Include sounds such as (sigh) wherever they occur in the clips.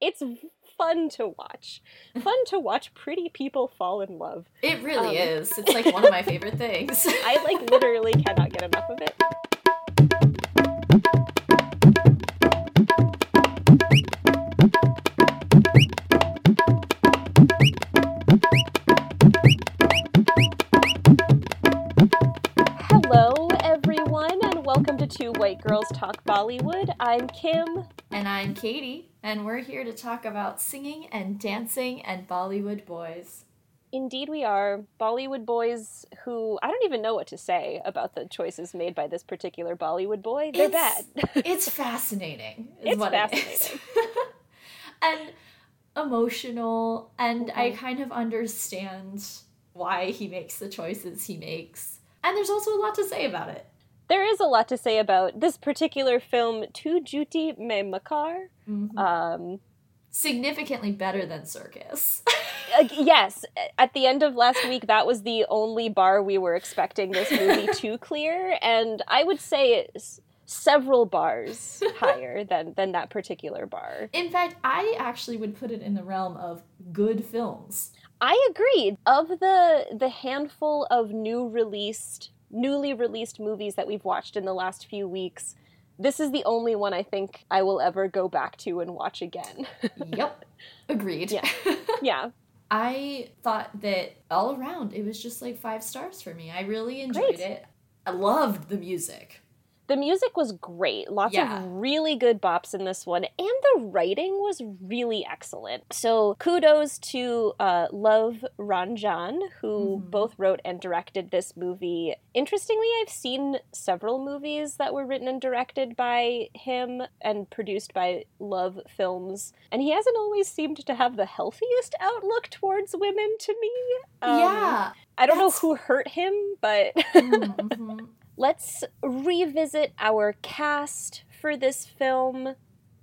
It's fun to watch. Fun to watch pretty people fall in love. It really um, is. It's like one of my favorite things. (laughs) I like literally cannot get enough of it. White Girls Talk Bollywood. I'm Kim. And I'm Katie and we're here to talk about singing and dancing and Bollywood boys. Indeed, we are. Bollywood boys who I don't even know what to say about the choices made by this particular Bollywood boy. They're it's, bad. (laughs) it's fascinating. it's fascinating. (laughs) and emotional, and mm-hmm. I kind of understand why he makes the choices he makes. And there's also a lot to say about it there is a lot to say about this particular film, Tu Jhoothi Main Makkaar. Mm-hmm. Um, Significantly better than Circus. uh, (laughs) yes, at the end of last week, that was the only bar we were expecting this movie (laughs) to clear, and I would say several bars (laughs) higher than than that particular bar. In fact, I actually would put it in the realm of good films. I agree. Of the the handful of new released newly released movies that we've watched in the last few weeks, this is the only one I think I will ever go back to and watch again. (laughs) yep. Agreed. Yeah. (laughs) Yeah. I thought that all around it was just like five stars for me. I really enjoyed Great. it. I loved the music the music was great. Lots yeah. of really good bops in this one, and the writing was really excellent. So kudos to uh, Luv Ranjan, who mm-hmm. both wrote and directed this movie. Interestingly, I've seen several movies that were written and directed by him and produced by Luv Films, and he hasn't always seemed to have the healthiest outlook towards women to me. Um, yeah. I don't that's... know who hurt him, but. mm-hmm (laughs) let's revisit our cast for this film.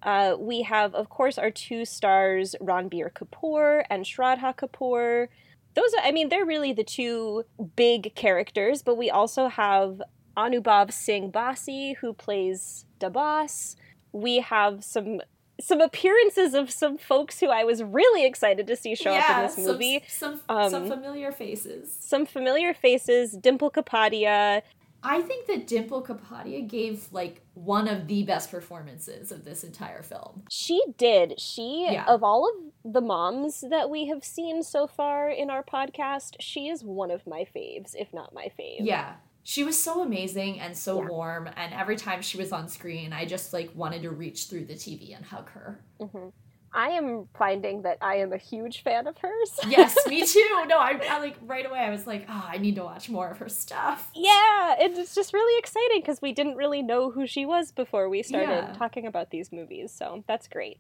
Uh, we have, of course, our two stars, Ranbir Kapoor and Shraddha Kapoor. Those, are, I mean, they're really the two big characters, but we also have Anubhav Singh Bassi, who plays Dabas. We have some some appearances of some folks who I was really excited to see show yeah, up in this movie. Some some, um, some familiar faces. Some familiar faces. Dimple Kapadia, I think that Dimple Kapadia gave like one of the best performances of this entire film. She did. She yeah. of all of the moms that we have seen so far in our podcast, she is one of my faves, if not my fave. Yeah. She was so amazing and so yeah. warm and every time she was on screen, I just like wanted to reach through the TV and hug her. hmm I am finding that I am a huge fan of hers. (laughs) yes, me (laughs) too. No, I, I, like right away. I was like, oh, I need to watch more of her stuff. Yeah, it's just really exciting because we didn't really know who she was before we started yeah. talking about these movies. So that's great.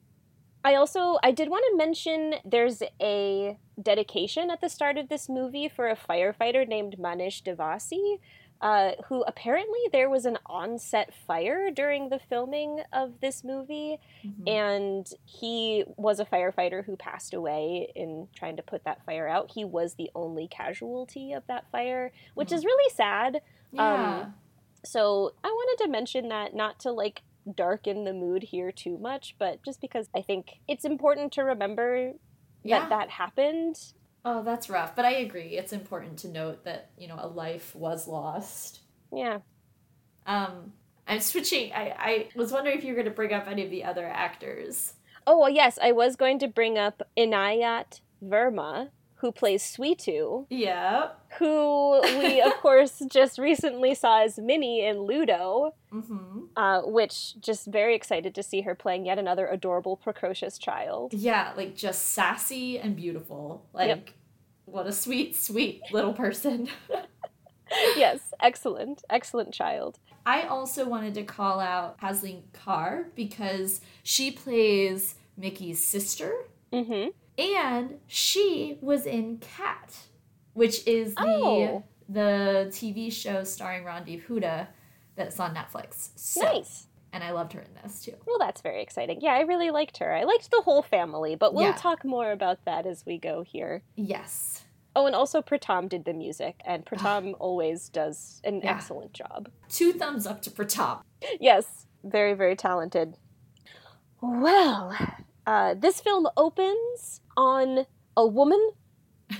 I also I did want to mention there's a dedication at the start of this movie for a firefighter named Manish Devasi uh, who apparently there was an onset fire during the filming of this movie, mm-hmm. and he was a firefighter who passed away in trying to put that fire out. He was the only casualty of that fire, which mm-hmm. is really sad. Yeah. Um, so I wanted to mention that, not to like darken the mood here too much, but just because I think it's important to remember yeah. that that happened Oh, that's rough. But I agree. It's important to note that, you know, a life was lost. Yeah. Um, I'm switching. I, I was wondering if you were going to bring up any of the other actors. Oh, well, yes. I was going to bring up Inayat Verma, who plays Sweetu. Yeah. Who we, of (laughs) course, just recently saw as Minnie in Ludo. Mm-hmm. Uh, which just very excited to see her playing yet another adorable, precocious child. Yeah, like just sassy and beautiful. Like, yep. what a sweet, sweet little person. (laughs) yes, excellent, excellent child. I also wanted to call out Hasleen Kaur because she plays Mickey's sister. Mm-hmm. And she was in Cat, which is the oh. the TV show starring Randeep Hooda that's on Netflix. So, nice. And I loved her in this too. Well, that's very exciting. Yeah, I really liked her. I liked the whole family, but we'll yeah. talk more about that as we go here. Yes. Oh, and also Pritam did the music, and Pritam always does an yeah. excellent job. Two thumbs up to Pritam. Yes, very, very talented. Well, Uh, this film opens on a woman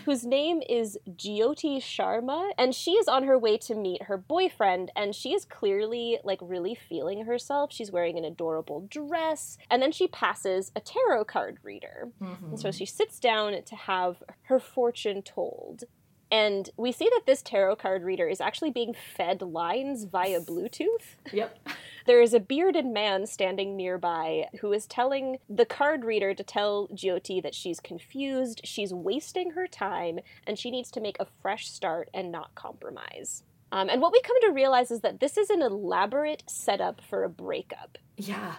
whose name is Jyoti Sharma, and she is on her way to meet her boyfriend, and she is clearly like really feeling herself. She's wearing an adorable dress, and then she passes a tarot card reader. Mm-hmm. And so she sits down to have her fortune told. And we see that this tarot card reader is actually being fed lines via Bluetooth. Yep. (laughs) there is a bearded man standing nearby who is telling the card reader to tell Jyoti that she's confused, she's wasting her time, and she needs to make a fresh start and not compromise. Um, and what we come to realize is that this is an elaborate setup for a breakup. Yeah.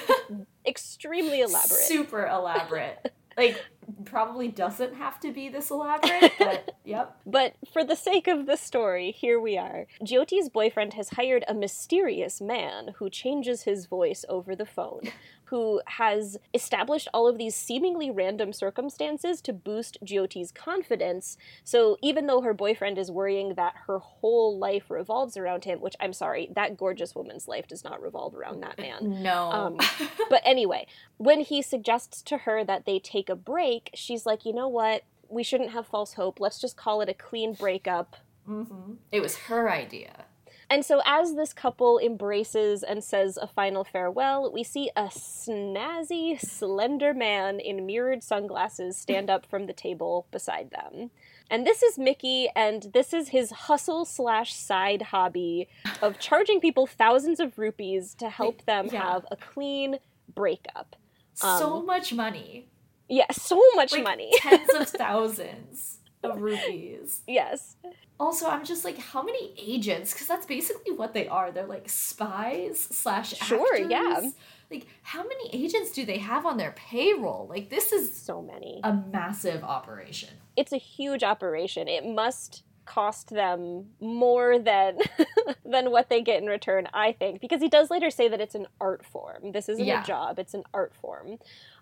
(laughs) Extremely elaborate. Super elaborate. (laughs) like probably doesn't have to be this elaborate, but (laughs) yep. But for the sake of the story, here we are. Jyoti's boyfriend has hired a mysterious man who changes his voice over the phone who has established all of these seemingly random circumstances to boost Jyoti's confidence. So even though her boyfriend is worrying that her whole life revolves around him, which I'm sorry, that gorgeous woman's life does not revolve around that man. (laughs) No. Um, (laughs) but anyway, when he suggests to her that they take a break, she's like, you know what? We shouldn't have false hope. Let's just call it a clean breakup. Mm-hmm. It was her idea. And so, as this couple embraces and says a final farewell, we see a snazzy, slender man in mirrored sunglasses stand up from the table beside them. And this is Mickey, and this is his hustle slash side hobby of charging people thousands of rupees to help them yeah. have a clean breakup. So um, much money. Yeah, so much like money. tens of (laughs) thousands of rupees. Yes. Also, I'm just like, how many agents? Because that's basically what they are. They're like spies slash Sure, yeah. Like, how many agents do they have on their payroll? Like, this is so many. A massive operation. It's a huge operation. It must cost them more than (laughs) than what they get in return i think because he does later say that it's an art form this isn't yeah. a job it's an art form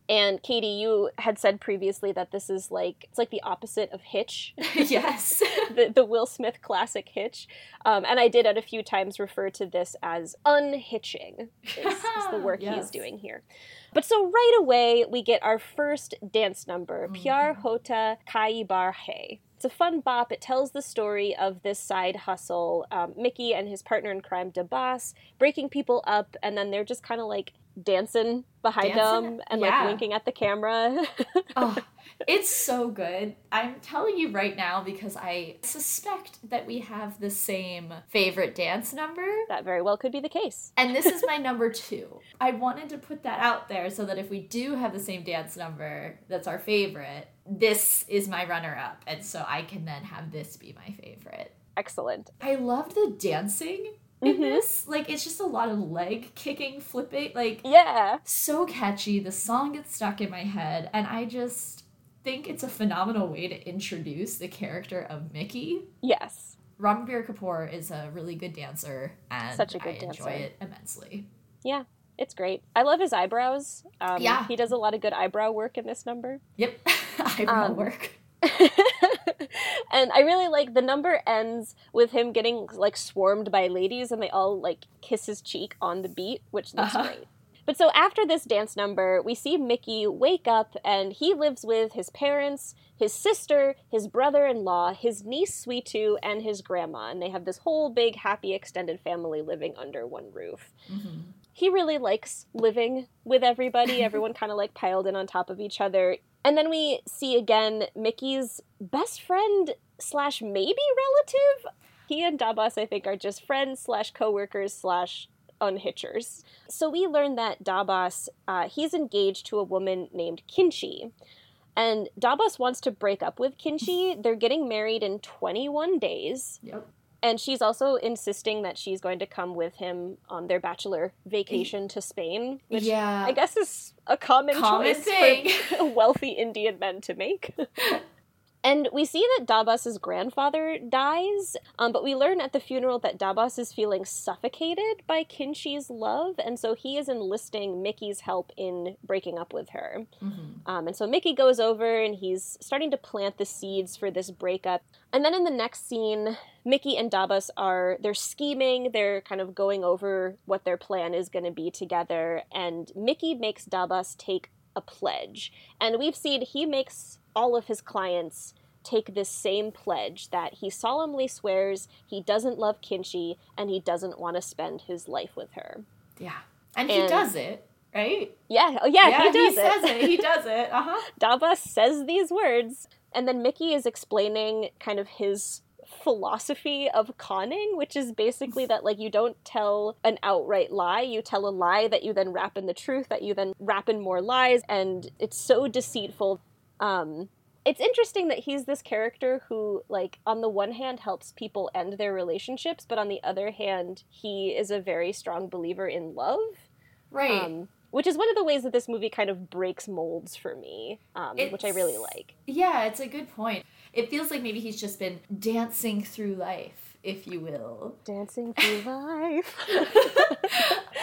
and Katie, you had said previously that this is like it's like the opposite of Hitch. (laughs) (laughs) yes, the the Will Smith classic Hitch. Um, and I did at a few times refer to this as unhitching. Is, is the (laughs) work yes. he's doing here. But so right away we get our first dance number, mm-hmm. Pyaar Hota Kayi Baar Hai. It's a fun bop. It tells the story of this side hustle, um, Mickey and his partner in crime, Dabas, breaking people up, and then they're just kind of like dancing behind dancing? them and yeah. like winking at the camera. (laughs) oh, it's so good. I'm telling you right now because I suspect that we have the same favorite dance number. That very well could be the case. And this is (laughs) my number two. I wanted to put that out there so that if we do have the same dance number that's our favorite, this is my runner up. And so I can then have this be my favorite. Excellent. I loved the dancing in mm-hmm. this. Like it's just a lot of leg kicking, flipping, like yeah, so catchy. The song gets stuck in my head, and I just think it's a phenomenal way to introduce the character of Mickey. Yes. Ranbir Kapoor is a really good dancer, and Such a good I dancer. enjoy it immensely. Yeah, it's great. I love his eyebrows. Um, yeah, he does a lot of good eyebrow work in this number. Yep, (laughs) eyebrow um, work. (laughs) and I really like the number ends with him getting like swarmed by ladies and they all like kiss his cheek on the beat, which looks uh-huh. great. But so after this dance number, we see Mickey wake up and he lives with his parents, his sister, his brother in law, his niece Sweetu, and his grandma. And they have this whole big, happy, extended family living under one roof. Mm-hmm. He really likes living with everybody. Everyone kind of like piled in on top of each other. And then we see again Mickey's best friend slash maybe relative. He and Dabas, I think, are just friends slash co-workers slash unhitchers. So we learn that Dabas, uh, he's engaged to a woman named Kinchi. And Dabas wants to break up with Kinchi. They're getting married in 21 days. Yep. And she's also insisting that she's going to come with him on their bachelor vacation to Spain, which yeah. I guess is a common, common choice thing. for (laughs) wealthy Indian men to make. (laughs) And we see that Dabas's grandfather dies, um, but we learn at the funeral that Dabas is feeling suffocated by Kinchi's love, and so he is enlisting Mickey's help in breaking up with her. Mm-hmm. Um, and so Mickey goes over and he's starting to plant the seeds for this breakup. And then in the next scene, Mickey and Dabas are they're scheming, they're kind of going over what their plan is going to be together, and Mickey makes Dabas take a pledge. And we've seen he makes all of his clients take this same pledge that he solemnly swears he doesn't love Kinchi and he doesn't want to spend his life with her. Yeah. And, and he does it, right? Yeah. Oh, yeah, yeah he does he it. says it. He (laughs) does it. Uh-huh. Daba says these words. And then Mickey is explaining kind of his philosophy of conning, which is basically that like you don't tell an outright lie, you tell a lie that you then wrap in the truth, that you then wrap in more lies, and it's so deceitful. Um, it's interesting that he's this character who like on the one hand helps people end their relationships but on the other hand he is a very strong believer in love. Right. Um, which is one of the ways that this movie kind of breaks molds for me um, which i really like. Yeah it's a good point. It feels like maybe he's just been dancing through life if you will. Dancing through life. (laughs)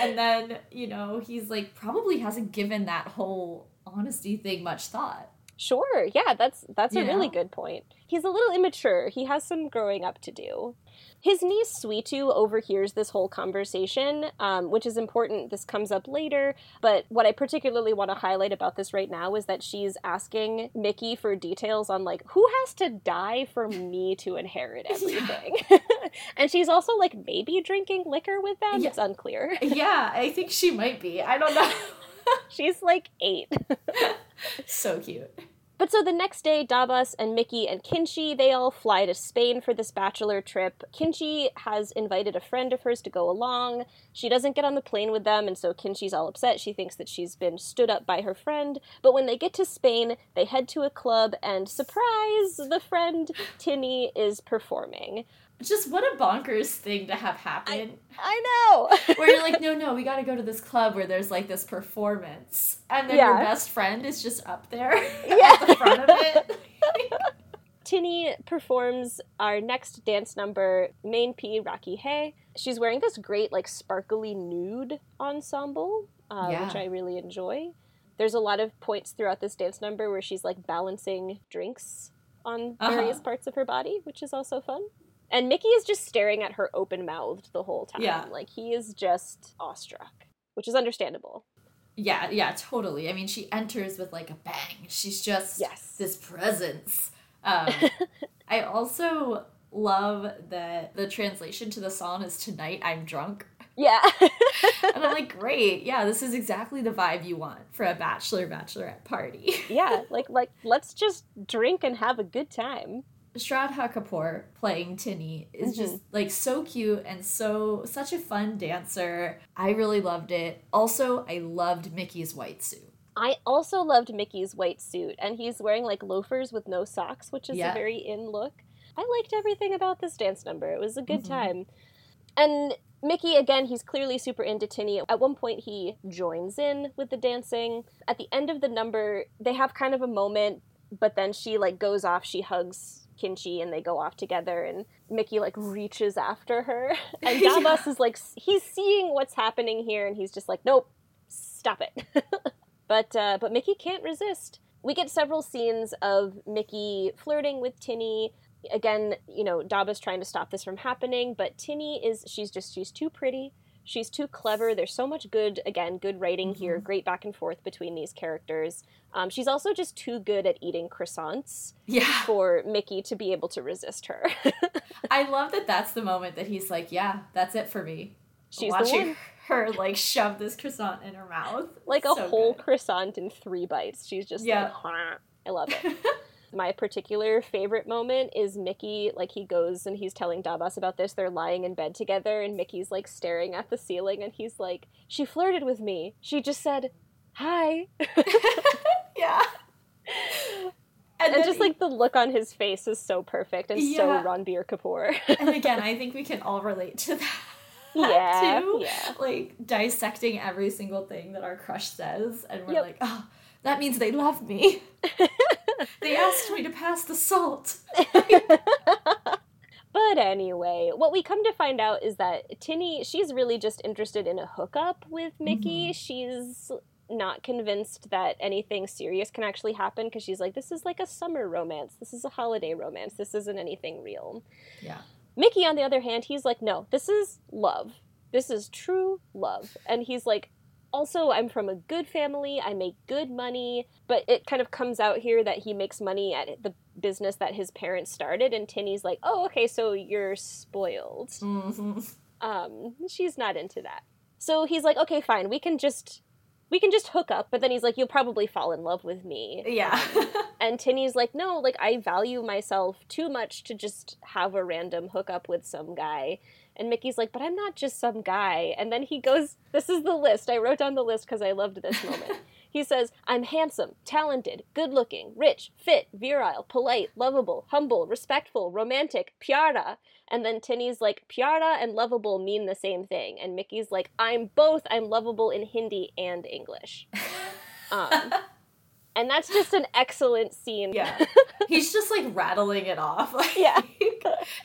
And then you know he's like probably hasn't given that whole honesty thing much thought Sure. Yeah, that's that's you a really good point. He's a little immature. He has some growing up to do. His niece Sweetu overhears this whole conversation, um, which is important. This comes up later, but what I particularly want to highlight about this right now is that she's asking Mickey for details on like who has to die for me to inherit (laughs) everything, (laughs) and she's also like maybe drinking liquor with them. Yeah. It's unclear. yeah, I think she might be. I don't know. (laughs) (laughs) she's like eight. (laughs) so cute. But so the next day, Dabas and Mickey and Kinchi, they all fly to Spain for this bachelor trip. Kinchi has invited a friend of hers to go along. She doesn't get on the plane with them, and so Kinchi's all upset. She thinks that she's been stood up by her friend. But when they get to Spain, they head to a club, and surprise, the friend, Tinny, is performing just what a bonkers thing to have happen. I, I know. (laughs) where you're like, (laughs) no, no, we got to go to this club where there's like this performance, and then yeah. your best friend is just up there (laughs) yeah. at the front of it. Tinny performs our next dance number, Maine Pi Rakhi Hai. She's wearing this great, like, sparkly nude ensemble, uh, yeah. which I really enjoy. There's a lot of points throughout this dance number where she's like balancing drinks on uh-huh. various uh-huh. parts of her body, which is also fun. And Mickey is just staring at her open mouthed the whole time. Yeah. Like he is just awestruck, which is understandable. Yeah, yeah, totally. I mean, she enters with like a bang. She's just yes. this presence. Um, (laughs) I also love that the translation to the song is "Tonight I'm drunk." Yeah, (laughs) and I'm like, (laughs) great. Yeah, this is exactly the vibe you want for a bachelor bachelorette party. yeah, like like let's just drink and have a good time. Shraddha Kapoor playing Tinny is mm-hmm. just like so cute and so such a fun dancer. I really loved it. Also, I loved Mickey's white suit. I also loved Mickey's white suit, and he's wearing like loafers with no socks, which is yeah. a very in look. I liked everything about this dance number. It was a good mm-hmm. time. And Mickey, again, he's clearly super into Tinny. At one point, he joins in with the dancing. At the end of the number, they have kind of a moment, but then she like goes off. She hugs Kinchi and they go off together and Mickey like reaches after her. (laughs) And Dabas yeah. is like he's seeing what's happening here and he's just like nope stop it. (laughs) But uh, but Mickey can't resist. We get several scenes of Mickey flirting with Tinny. Again you know Dabas trying to stop this from happening but Tinny is she's just she's too pretty She's too clever. There's so much good, again, good writing mm-hmm. here, great back and forth between these characters. Um, she's also just too good at eating croissants yeah. for Mickey to be able to resist her. (laughs) I love that that's the moment that he's like, yeah, that's it for me. She's Watching (laughs) her like shove this croissant in her mouth. Like a so whole good. croissant in three bites. She's just yeah. like, I love it. (laughs) my particular favorite moment is Mickey, like he goes and he's telling Dabas about this. They're lying in bed together, and Mickey's like staring at the ceiling, and he's like, She flirted with me. She just said, Hi. (laughs) yeah. And, and just he, like the look on his face is so perfect and yeah. so Ranbir Kapoor. and again, I (laughs) think we can all relate to that. (laughs) Yeah, too. yeah. Like dissecting every single thing that our crush says, and we're yep. like, oh, that means they love me. (laughs) they asked me to pass the salt. (laughs) but anyway, what we come to find out is that Tinny, she's really just interested in a hookup with Mickey. Mm-hmm. She's not convinced that anything serious can actually happen because she's like, this is like a summer romance. This is a holiday romance. This isn't anything real. Yeah. Mickey, on the other hand, he's like, no, this is love. This is true love. And he's like, also I'm from a good family, I make good money, but it kind of comes out here that he makes money at the business that his parents started and Tinny's like, "Oh, okay, so you're spoiled." Mm-hmm. Um, she's not into that. So he's like, "Okay, fine. We can just we can just hook up, but then he's like, You'll probably fall in love with me. Yeah. (laughs) and Tinny's like, No, like, I value myself too much to just have a random hookup with some guy. And Mickey's like, But I'm not just some guy. And then he goes, This is the list. I wrote down the list because I loved this moment. (laughs) He says, I'm handsome, talented, good looking, rich, fit, virile, polite, lovable, humble, respectful, romantic, piara. And then Tinny's like, piara and lovable mean the same thing. And Mickey's like, I'm both. I'm lovable in Hindi and English. (laughs) Um, and that's just an excellent scene. Yeah. (laughs) He's just like rattling it off. (laughs) Like, yeah.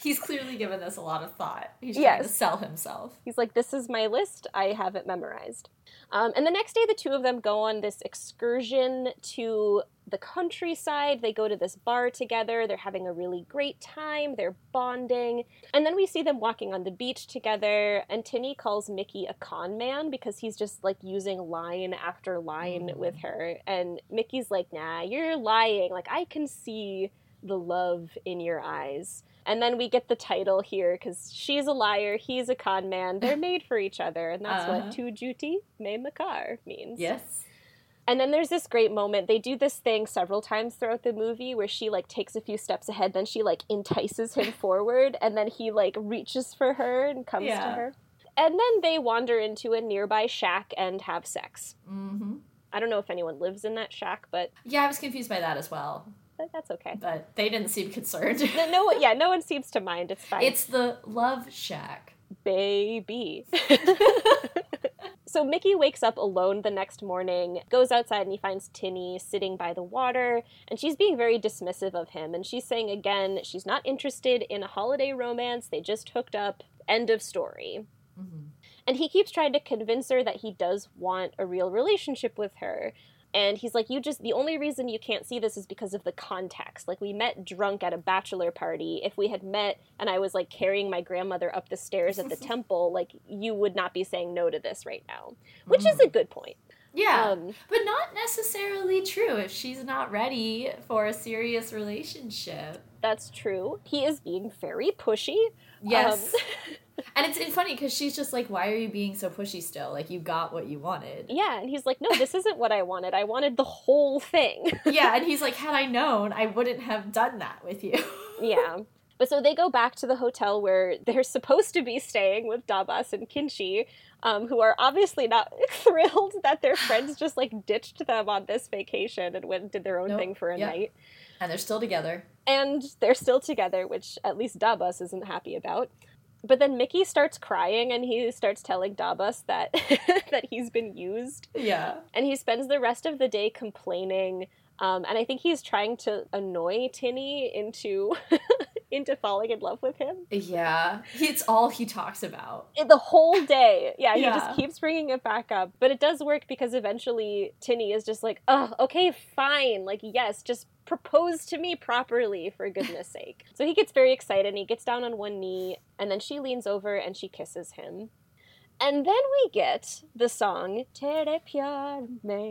he's clearly given this a lot of thought. He's trying yes. to sell himself. He's like, this is my list. I have it memorized. Um, and the next day, the two of them go on this excursion to the countryside. They go to this bar together. They're having a really great time. They're bonding. And then we see them walking on the beach together. And Tinny calls Mickey a con man because he's just like using line after line mm. with her. And Mickey's like, nah, you're lying. Like, I can see the love in your eyes. And then we get the title here because she's a liar, he's a con man. They're (laughs) made for each other, and that's uh-huh. what Tu Jhoothi Main Makkaar means. Yes. And then there's this great moment. They do this thing several times throughout the movie where she like takes a few steps ahead, then she like entices him (laughs) forward, and then he like reaches for her and comes yeah. to her. And then they wander into a nearby shack and have sex. Mm-hmm. I don't know if anyone lives in that shack, but yeah, I was confused by that as well that's okay. But they didn't seem concerned. no, no, yeah, no one seems to mind. It's fine. It's the love shack, baby. (laughs) (laughs) so Mickey wakes up alone the next morning, goes outside, and he finds Tinny sitting by the water, and she's being very dismissive of him. And she's saying again, she's not interested in a holiday romance. They just hooked up. End of story. Mm-hmm. And he keeps trying to convince her that he does want a real relationship with her. And he's like, You just, the only reason you can't see this is because of the context. Like, we met drunk at a bachelor party. If we had met and I was like carrying my grandmother up the stairs at the (laughs) temple, like, you would not be saying no to this right now, which mm. is a mm. good point. Yeah. Um, but not necessarily true if she's not ready for a serious relationship. That's true. He is being very pushy. Yes. Um, (laughs) and it's, it's funny because she's just like, why are you being so pushy still? Like, you got what you wanted. Yeah. And he's like, no, this isn't what I wanted. I wanted the whole thing. (laughs) yeah. And he's like, had I known, I wouldn't have done that with you. (laughs) yeah. But so they go back to the hotel where they're supposed to be staying with Dabas and Kinchi, um, who are obviously not (laughs) thrilled that their friends just like ditched them on this vacation and went and did their own nope. thing for a night. And they're still together. And they're still together, which at least Dabas isn't happy about. But then Mickey starts crying and he starts telling Dabas that (laughs) that he's been used. Yeah. And he spends the rest of the day complaining. Um, and I think he's trying to annoy Tinny into (laughs) into falling in love with him. Yeah, it's all he talks about the whole day. Yeah, he yeah. just keeps bringing it back up, but it does work because eventually Tinny is just like, "Oh, okay, fine. Like, yes, just propose to me properly for goodness (laughs) sake." So he gets very excited and he gets down on one knee, and then she leans over and she kisses him. And then we get the song Tere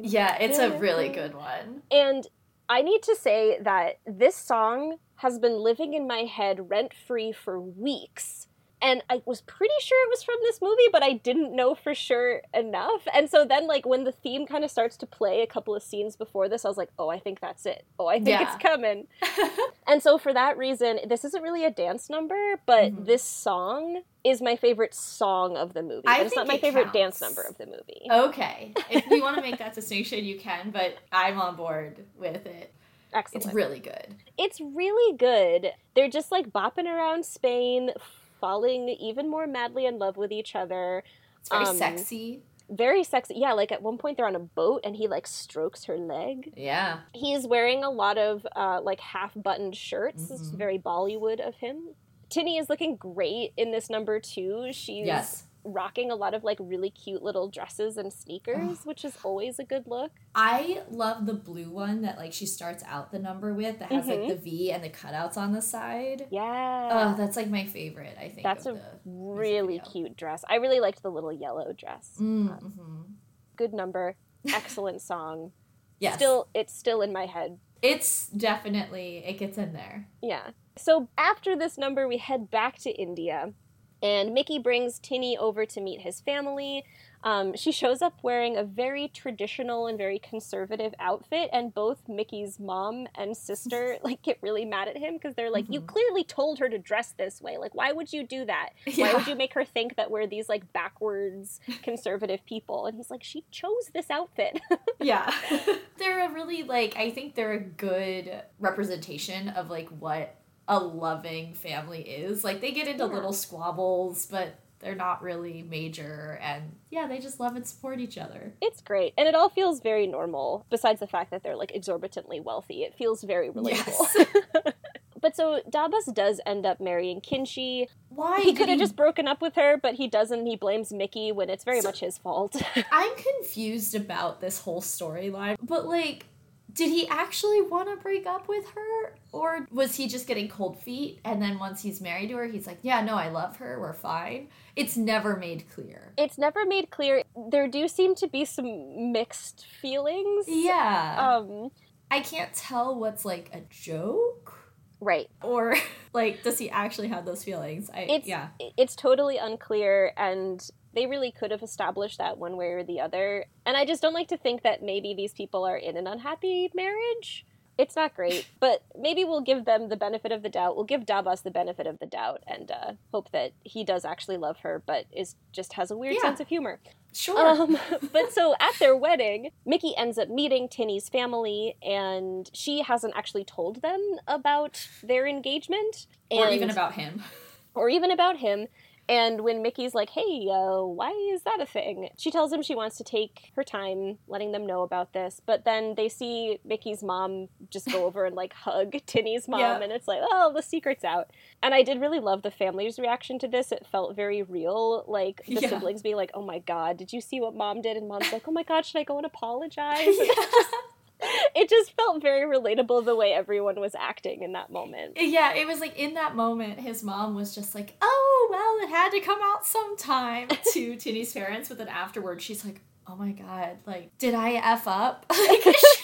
Yeah, it's a (laughs) really good one. And I need to say that this song has been living in my head rent free for weeks and I was pretty sure it was from this movie, but I didn't know for sure enough. And so then, like, when the theme kind of starts to play a couple of scenes before this, I was like, oh, I think that's it. Oh, I think yeah. it's coming. (laughs) and so, for that reason, this isn't really a dance number, but mm-hmm. this song is my favorite song of the movie. I but it's not my favorite counts. dance number of the movie. Okay. if you want to make that (laughs) distinction, you can, but I'm on board with it. Excellent. It's really good. It's really good. They're just like bopping around Spain, falling even more madly in love with each other. It's very um, sexy. Very sexy. Yeah, like at one point they're on a boat and he like strokes her leg. Yeah. He's wearing a lot of uh, like half buttoned shirts. Mm-hmm. It's very Bollywood of him. Tinny is looking great in this number too. She's yes rocking a lot of like really cute little dresses and sneakers, which is always a good look. I love the blue one that like she starts out the number with that has mm-hmm. like the V and the cutouts on the side. Yeah. Oh, that's like my favorite, I think. That's a really cute dress. I really liked the little yellow dress. Mm, mm-hmm. good number, (laughs) excellent song. Yes. Still, it's still in my head. It's definitely, it gets in there. Yeah. So after this number, we head back to India, and Mickey brings Tinny over to meet his family. Um, she shows up wearing a very traditional and very conservative outfit, and both Mickey's mom and sister (laughs) like get really mad at him because they're like, mm-hmm. "You clearly told her to dress this way. Like, why would you do that? Yeah. (laughs) Why would you make her think that we're these like backwards (laughs) conservative people?" And he's like, "She chose this outfit." yeah, they're a really like I think they're a good representation of like what a loving family is. Like they get into yeah. little squabbles, but they're not really major and yeah they just love and support each other it's great and it all feels very normal besides the fact that they're like exorbitantly wealthy it feels very relatable yes. (laughs) but so dabas does end up marrying kinchi why he could have he... just broken up with her but he doesn't he blames mickey when it's very so, much his fault (laughs) i'm confused about this whole storyline but like did he actually want to break up with her? Or was he just getting cold feet and then once he's married to her he's like yeah no i love her we're fine. It's never made clear. It's never made clear. There do seem to be some mixed feelings. Yeah. Um i can't tell what's like a joke right. or (laughs) like does he actually have those feelings? I, it's, yeah. it's totally unclear and they really could have established that one way or the other. And I just don't like to think that maybe these people are in an unhappy marriage. It's not great, (laughs) but maybe we'll give them the benefit of the doubt. We'll give Dabas the benefit of the doubt and uh, hope that he does actually love her, but is just has a weird yeah. sense of humor. Sure. Um, (laughs) but so at their wedding, Mickey ends up meeting Tinny's family, and she hasn't actually told them about their engagement, or even about him, or even about him. And when Mickey's like, hey, uh, why is that a thing? She tells him she wants to take her time letting them know about this. But then they see Mickey's mom just go over and like hug (laughs) Tinny's mom. Yeah. And it's like, oh, the secret's out. And I did really love the family's reaction to this. It felt very real. Like the yeah. siblings being like, oh my God, did you see what mom did? And mom's like, oh my God, should I go and apologize? (laughs) yeah it just felt very relatable the way everyone was acting in that moment. Yeah, it was like in that moment, his mom was just like, "Oh, well, it had to come out sometime." (laughs) to Tinny's parents, but then afterwards, she's like, "Oh my god, like, did I f up?" (laughs) (laughs)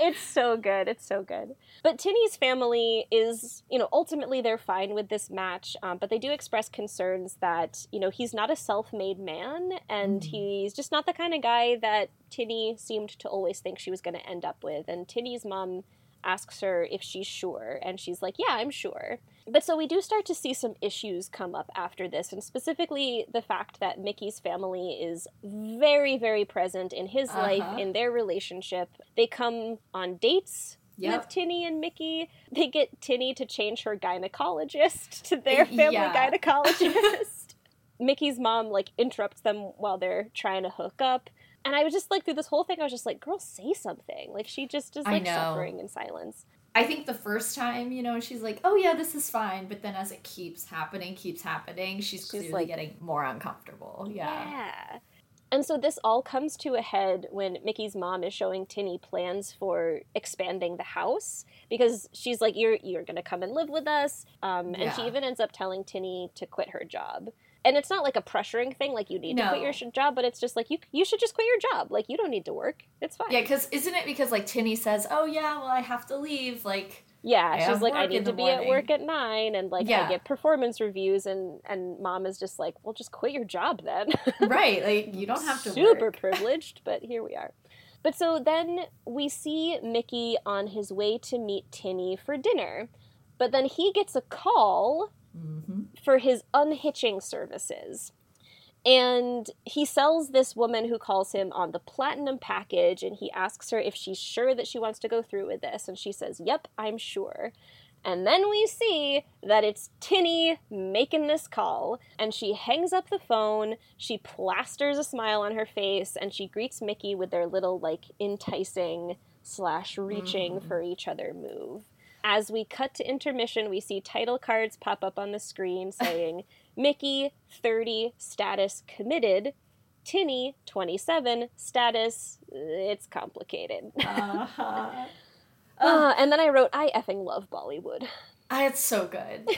it's so good. It's so good. But Tinny's family is, you know, ultimately they're fine with this match, um, but they do express concerns that, you know, he's not a self made man and mm. he's just not the kind of guy that Tinny seemed to always think she was going to end up with. And Tinny's mom asks her if she's sure, and she's like, Yeah, I'm sure. But so we do start to see some issues come up after this, and specifically the fact that Mickey's family is very, very present in his uh-huh. life, in their relationship. They come on dates yep. with Tinny and Mickey. They get Tinny to change her gynecologist to their family yeah. gynecologist. (laughs) Mickey's mom like interrupts them while they're trying to hook up. And I was just like through this whole thing, I was just like, girl, say something. Like she just is like suffering in silence. I think the first time, you know, she's like, "Oh yeah, this is fine," but then as it keeps happening, keeps happening, she's, she's clearly like, getting more uncomfortable. Yeah. Yeah. And so this all comes to a head when Mickey's mom is showing Tinny plans for expanding the house because she's like, "You're you're gonna come and live with us," um, and yeah. she even ends up telling Tinny to quit her job. And it's not like a pressuring thing, like you need no. to quit your job, but it's just like you you should just quit your job. Like you don't need to work. It's fine. Yeah, because isn't it because like Tinny says, "Oh yeah, well I have to leave," like yeah, she's like, I need to be morning. at work at nine, and like yeah. I get performance reviews, and and mom is just like, well, just quit your job then. (laughs) right, like you don't have to. Be super work. privileged, but here we are. But so then we see Mickey on his way to meet Tinny for dinner, but then he gets a call mm-hmm. for his unhitching services. And he sells this woman who calls him on the platinum package, and he asks her if she's sure that she wants to go through with this. And she says, Yep, I'm sure. And then we see that it's Tinny making this call, and she hangs up the phone, she plasters a smile on her face, and she greets Mickey with their little, like, enticing slash reaching mm. for each other move. As we cut to intermission, we see title cards pop up on the screen (laughs) saying, Mickey, 30, status committed. Tinny, 27, status, it's complicated. (laughs) Uh-huh. uh, and then I wrote, I effing love Bollywood. Ah, it's so good.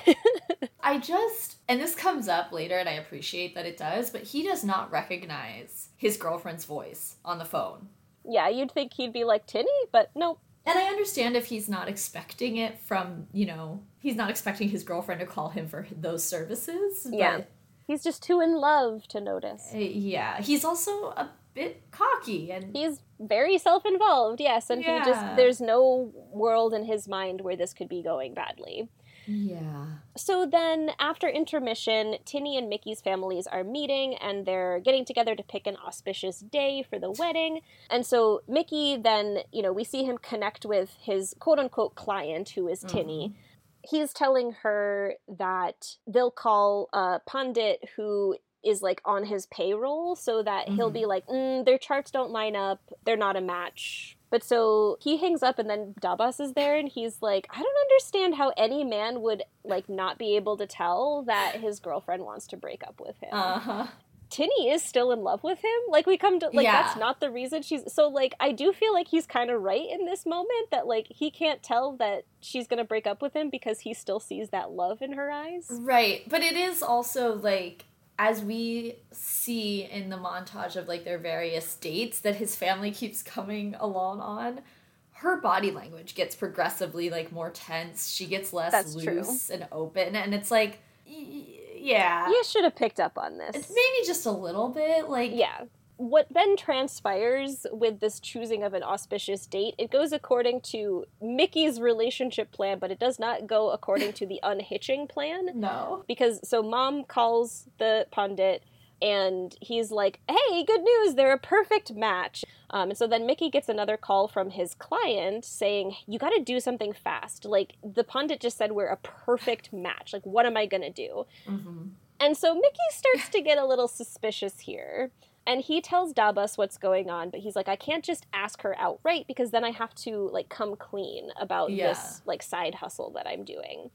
(laughs) I just, and this comes up later, and I appreciate that it does, but he does not recognize his girlfriend's voice on the phone. Yeah, you'd think he'd be like Tinny, but nope. And I understand if he's not expecting it from, you know, he's not expecting his girlfriend to call him for those services. yeah. He's just too in love to notice. Uh, yeah. He's also a bit cocky and he's very self-involved yes and yeah. he just there's no world in his mind where this could be going badly yeah. So then, after intermission, Tinny and Mickey's families are meeting and they're getting together to pick an auspicious day for the wedding. And so, Mickey then, you know, we see him connect with his quote unquote client, who is Tinny. Mm-hmm. He's telling her that they'll call a pundit who is like on his payroll so that mm-hmm. he'll be like, mm, their charts don't line up, they're not a match but so he hangs up and then Dabas is there and he's like, I don't understand how any man would like not be able to tell that his girlfriend wants to break up with him. Uh-huh. Tinny is still in love with him. Like we come to like yeah. that's not the reason she's so like I do feel like he's kind of right in this moment that like he can't tell that she's going to break up with him because he still sees that love in her eyes. Right. But it is also like as we see in the montage of like their various dates that his family keeps coming along on her body language gets progressively like more tense. She gets less That's loose true. and open and it's like yeah. You should have picked up on this. It's maybe just a little bit like yeah what then transpires with this choosing of an auspicious date, it goes according to Mickey's relationship plan, but it does not go according to the (laughs) unhitching plan. No. Because so mom calls the pundit and he's like, hey, good news, they're a perfect match. Um, and so then Mickey gets another call from his client saying, you got to do something fast. Like, the pundit just said we're a perfect match. Like, what am I going to do? Mm-hmm. And so Mickey starts to get a little suspicious here. And he tells Dabas what's going on, but he's like, I can't just ask her outright because then I have to like come clean about yeah. this like side hustle that I'm doing.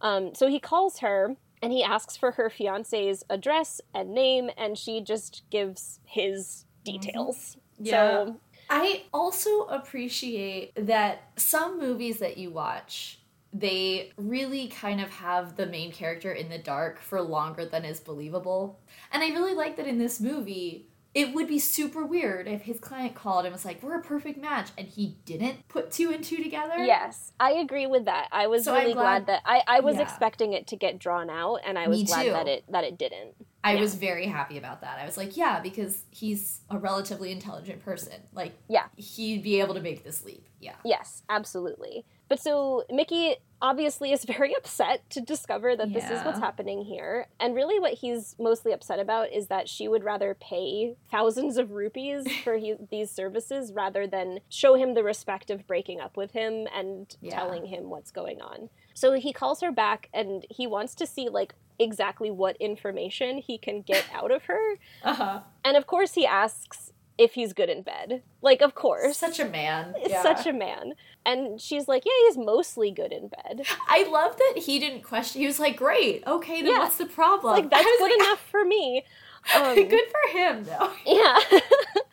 Um, so he calls her and he asks for her fiance's address and name, and she just gives his details. Mm-hmm. Yeah. So I also appreciate that some movies that you watch they really kind of have the main character in the dark for longer than is believable. And I really like that in this movie, it would be super weird if his client called and was like, "We're a perfect match," and he didn't put two and two together. Yes, I agree with that. I was so really glad, glad, that I, I was yeah. expecting it to get drawn out, and I was Me glad too. that it that it didn't. I yeah. was very happy about that. I was like, yeah, because he's a relatively intelligent person. Like, yeah, he'd be able to make this leap. Yeah. Yes, absolutely. But so Mickey obviously is (laughs) very upset to discover that yeah. this is what's happening here. And really, what he's mostly upset about is that she would rather pay thousands of rupees (laughs) for he, these services rather than show him the respect of breaking up with him and yeah. telling him what's going on. So he calls her back and he wants to see, like, exactly what information he can get out of her. (laughs) Uh-huh. And of course, he asks if he's good in bed. Like, of course. Such a man. Yeah. Such a man. And she's like, yeah, he's mostly good in bed. I love that he didn't question. He was like, great, okay, then yeah. what's the problem? Like, that's good like, (laughs) enough for me. (laughs) Um, Good for him, though. Yeah. (laughs)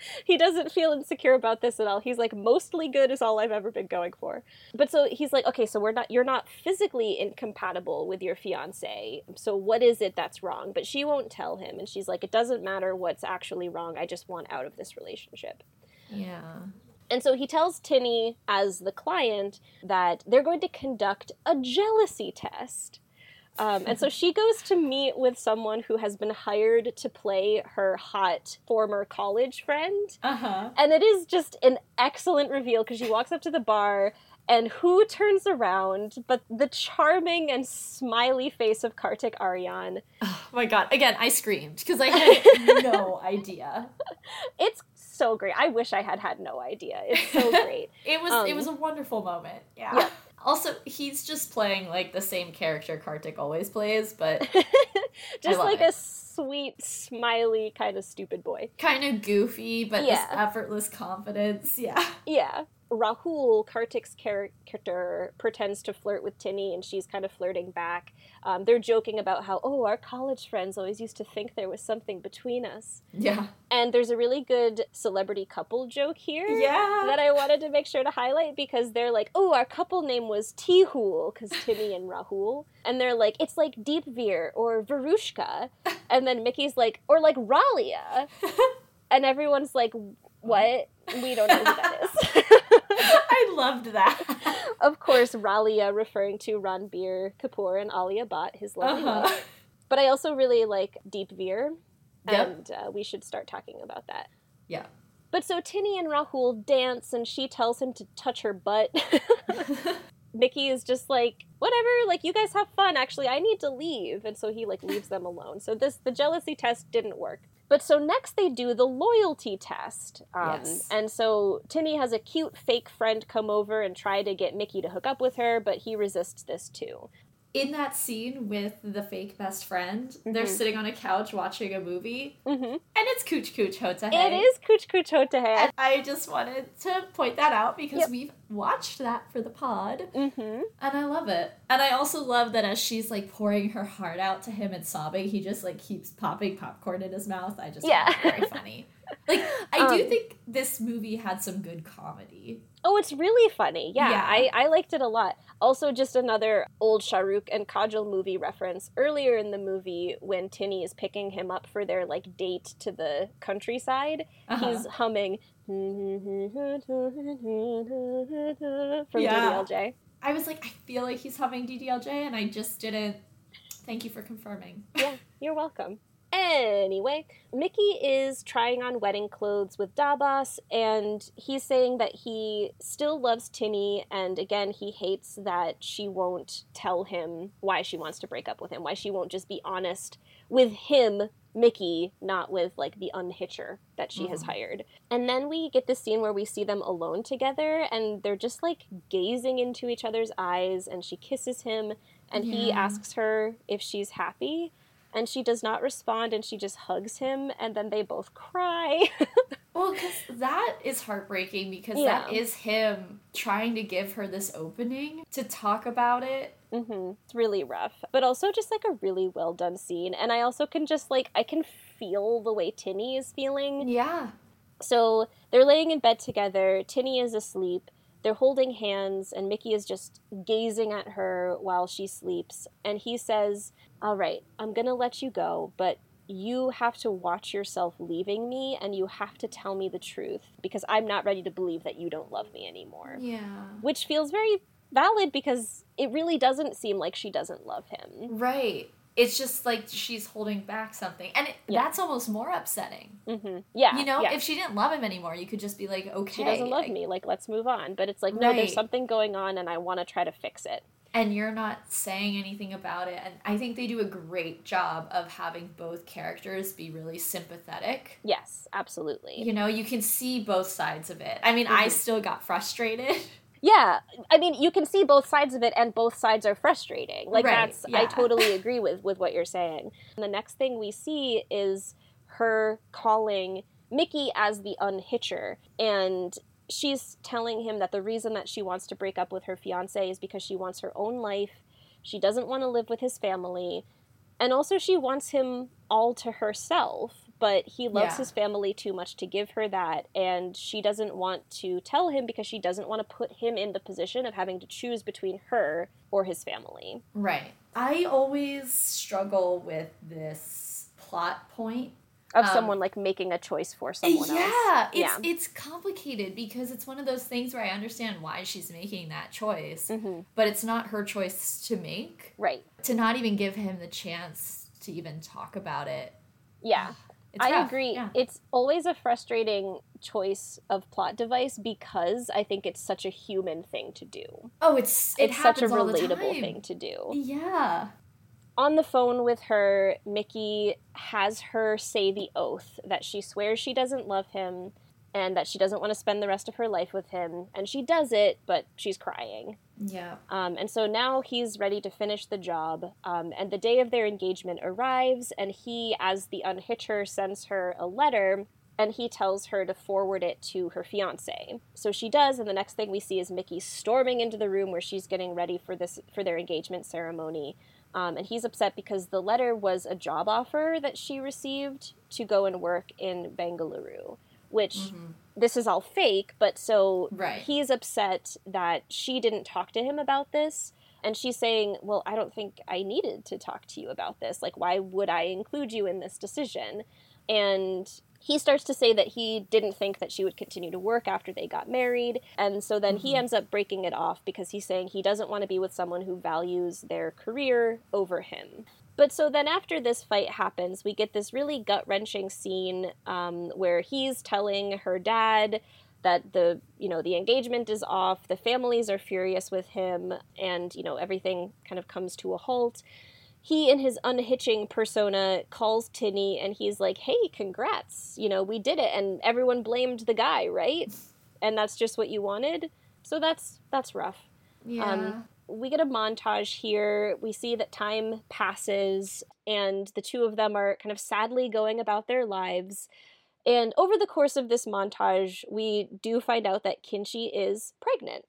(laughs) he doesn't feel insecure about this at all. He's like, mostly good is all I've ever been going for. But so he's like, okay, so we're not, you're not physically incompatible with your fiance. So what is it that's wrong? But she won't tell him. And she's like, it doesn't matter what's actually wrong. I just want out of this relationship. Yeah. And so he tells Tinny, as the client, that they're going to conduct a jealousy test. Um, and so she goes to meet with someone who has been hired to play her hot former college friend. Uh-huh. And it is just an excellent reveal because she walks up to the bar and who turns around but the charming and smiley face of Kartik Aaryan. Oh my god. Again, I screamed because I had (laughs) no idea. It's so great. I wish I had had no idea. It's so (laughs) great. it was um, it was a wonderful moment. Yeah. yeah. Also, he's just playing like the same character Kartik always plays, but (laughs) just like it. a sweet, smiley, kind of stupid boy. Kind of goofy, but yeah. this effortless confidence. Yeah. Yeah. Rahul, Kartik's character, pretends to flirt with Tinny and she's kind of flirting back. Um, they're joking about how, oh, our college friends always used to think there was something between us. Yeah. And there's a really good celebrity couple joke here yeah. that I wanted to make sure to highlight because they're like, oh, our couple name was Tihul, because Tinny and Rahul. And they're like, it's like Deepveer or Virushka. And then Mickey's like, or like Ralia. (laughs) and everyone's like, what? We don't know who that is. (laughs) (laughs) I loved that. of course, Ralia referring to Ranbir Kapoor and Alia Bhatt, his lovely uh-huh. wife. But I also really like Deepveer, yep. and uh, we should start talking about that. Yeah. But so Tinny and Rahul dance, and she tells him to touch her butt. (laughs) (laughs) Mickey is just like, whatever, like you guys have fun. Actually, I need to leave, and so he like leaves them alone. So this the jealousy test didn't work. But so next they do the loyalty test. Um, yes. And so Tinny has a cute fake friend come over and try to get Mickey to hook up with her, but he resists this too in that scene with the fake best friend, mm-hmm. they're sitting on a couch watching a movie, mm-hmm. and it's Kuch Kuch Hota Hai. It is Kuch Kuch Hota Hai. And I just wanted to point that out because yep. we've watched that for the pod, mm-hmm. and I love it. And I also love that as she's like pouring her heart out to him and sobbing, he just like keeps popping popcorn in his mouth. I just yeah, very funny. Like I um, do think this movie had some good comedy. Oh, it's really funny. Yeah, yeah, I, I liked it a lot. Also, just another old Shahrukh and Kajol movie reference. Earlier in the movie, when Tinny is picking him up for their like date to the countryside, uh-huh. he's humming from yeah. DDLJ. I was like, I feel like he's humming DDLJ, and I just didn't. Thank you for confirming. yeah, you're welcome. Anyway, Mickey is trying on wedding clothes with Dabas, and he's saying that he still loves Tinny, and again, he hates that she won't tell him why she wants to break up with him, why she won't just be honest with him, Mickey, not with like the unhitcher that she mm-hmm. has hired. And then we get this scene where we see them alone together, and they're just like gazing into each other's eyes, and she kisses him, and yeah. he asks her if she's happy and she does not respond and she just hugs him and then they both cry. (laughs) well, because that is heartbreaking because yeah. that is him trying to give her this opening to talk about it. Mm-hmm. It's really rough, but also just like a really well done scene. And I also can just like, I can feel the way Tinny is feeling. Yeah. So they're laying in bed together. Tinny is asleep. They're holding hands, and Mickey is just gazing at her while she sleeps. And he says, all right, I'm going to let you go, but you have to watch yourself leaving me and you have to tell me the truth because I'm not ready to believe that you don't love me anymore. Yeah. Which feels very valid because it really doesn't seem like she doesn't love him. Right. It's just like she's holding back something. And it, yeah. that's almost more upsetting. Mm-hmm. Yeah. You know, yeah. if she didn't love him anymore, you could just be like, okay. She doesn't love like, me. Like, let's move on. But it's like, no, there's something going on and I want to try to fix it and you're not saying anything about it and i think they do a great job of having both characters be really sympathetic yes absolutely you know you can see both sides of it i mean mm-hmm. i still got frustrated (laughs) yeah i mean you can see both sides of it and both sides are frustrating like right. that's yeah. i totally (laughs) agree with with what you're saying and the next thing we see is her calling mickey as the unhitcher and she's telling him that the reason that she wants to break up with her fiance is because she wants her own life. She doesn't want to live with his family. And also, she wants him all to herself, but he loves yeah. his family too much to give her that. And she doesn't want to tell him because she doesn't want to put him in the position of having to choose between her or his family. Right. I always struggle with this plot point of um, someone like making a choice for someone yeah, else. It's, yeah, it's complicated because it's one of those things where I understand why she's making that choice, mm-hmm. but it's not her choice to make. Right. To not even give him the chance to even talk about it. Yeah. I rough. agree. Yeah. It's always a frustrating choice of plot device because I think it's such a human thing to do. Oh, it's it it's such a relatable thing to do. Yeah on the phone with her, Mickey has her say the oath that she swears she doesn't love him and that she doesn't want to spend the rest of her life with him. And she does it, but she's crying. Yeah. Um, and so now he's ready to finish the job. Um, and the day of their engagement arrives, and he, as the unhitcher, sends her a letter and he tells her to forward it to her fiance. So she does, and the next thing we see is Mickey storming into the room where she's getting ready for this for their engagement ceremony. Um, and he's upset because the letter was a job offer that she received to go and work in Bengaluru, which mm-hmm. this is all fake, but so right. he's upset that she didn't talk to him about this. And she's saying, Well, I don't think I needed to talk to you about this. Like, why would I include you in this decision? And he starts to say that he didn't think that she would continue to work after they got married. And so then mm-hmm. he ends up breaking it off because he's saying he doesn't want to be with someone who values their career over him. But so then after this fight happens, we get this really gut wrenching scene um, where he's telling her dad that the you know the engagement is off the families are furious with him and you know everything kind of comes to a halt he in his unhitching persona calls Tinny and he's like, "Hey, congrats. You know, we did it." And everyone blamed the guy, right? And that's just what you wanted. So that's that's rough. Yeah. Um, we get a montage here. We see that time passes and the two of them are kind of sadly going about their lives. And over the course of this montage, we do find out that Kinchi is pregnant.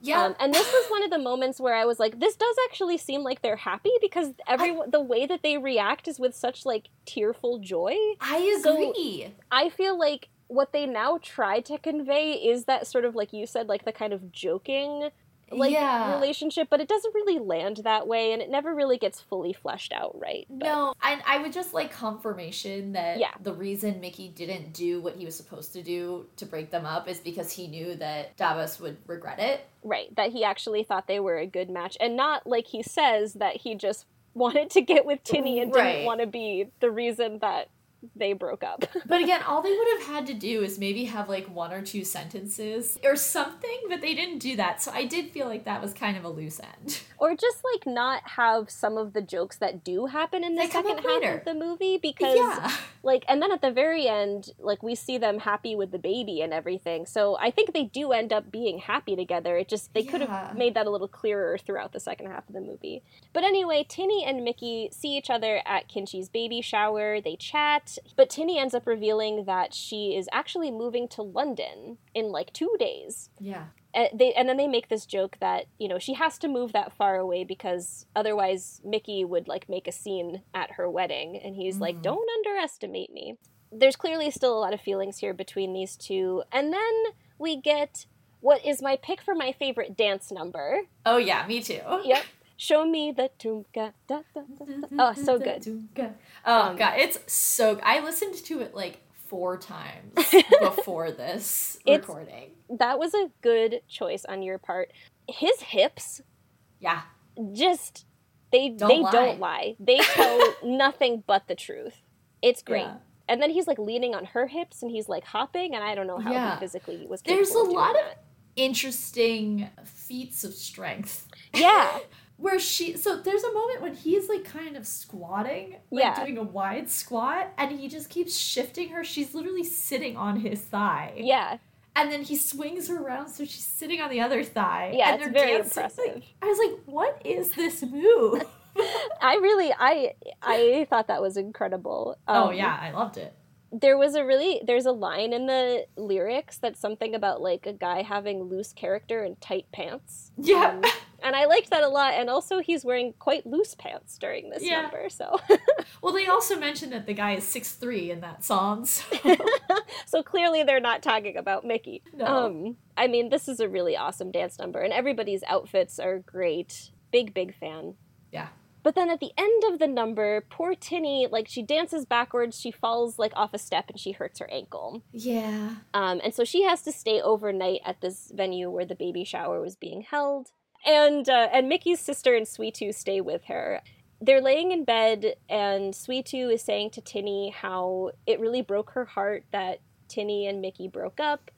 Yeah. Um, and this was one of the moments where I was like, this does actually seem like they're happy because every I, the way that they react is with such like tearful joy. I agree. So I feel like what they now try to convey is that sort of like you said, like the kind of joking like yeah. relationship, but it doesn't really land that way, and it never really gets fully fleshed out right. But. No, and I would just like confirmation that yeah. the reason Mickey didn't do what he was supposed to do to break them up is because he knew that Dabas would regret it. Right, that he actually thought they were a good match, and not like he says that he just (laughs) wanted to get with Tinny and right. didn't want to be the reason that they broke up. (laughs) but again, all they would have had to do is maybe have like one or two sentences or something, but they didn't do that. So I did feel like that was kind of a loose end. (laughs) Or just like not have some of the jokes that do happen in the they second half later. of the movie because yeah. like and then at the very end, like we see them happy with the baby and everything. So I think they do end up being happy together. It just they yeah. could have made that a little clearer throughout the second half of the movie. But anyway, Tinny and Mickey see each other at Kinchi's baby shower. They chat but Tinny ends up revealing that she is actually moving to London in like two days. Yeah. And, they, and then they make this joke that you know she has to move that far away because otherwise Mickey would like make a scene at her wedding, and he's mm-hmm. like, "Don't underestimate me." There's clearly still a lot of feelings here between these two, and then we get what is my pick for my favorite dance number. Oh yeah, me too. Yep. Show me the Thumka. Da, da, da, oh, so good. Oh um, god, it's so. I listened to it like four times (laughs) before this recording. That was a good choice on your part. His hips, yeah, just they don't they lie. don't lie. They tell (laughs) nothing but the truth. It's great. Yeah. And then he's like leaning on her hips and he's like hopping, and I don't know how yeah. he physically was. There's a lot that. of interesting feats of strength. Yeah. (laughs) where she so there's a moment when he's like kind of squatting like yeah. doing a wide squat and he just keeps shifting her she's literally sitting on his thigh yeah and then he swings her around so she's sitting on the other thigh yeah and it's very dancing. impressive like, i was like what is this move (laughs) i really i i thought that was incredible oh, um, oh yeah i loved it there was a really there's a line in the lyrics that's something about like a guy having loose character and tight pants. Yeah. Um, and I liked that a lot and also he's wearing quite loose pants during this yeah. number, so (laughs) Well, they also mentioned that the guy is six three in that song. So. (laughs) so clearly they're not talking about Mickey. No. Um I mean, this is a really awesome dance number and everybody's outfits are great. Big big fan. Yeah. But then at the end of the number, poor Tinny, like she dances backwards, she falls like off a step and she hurts her ankle. Yeah. Um, and so she has to stay overnight at this venue where the baby shower was being held. And uh, and Mickey's sister and Sweetu stay with her. They're laying in bed, and Sweetu is saying to Tinny how it really broke her heart that Tinny and Mickey broke up.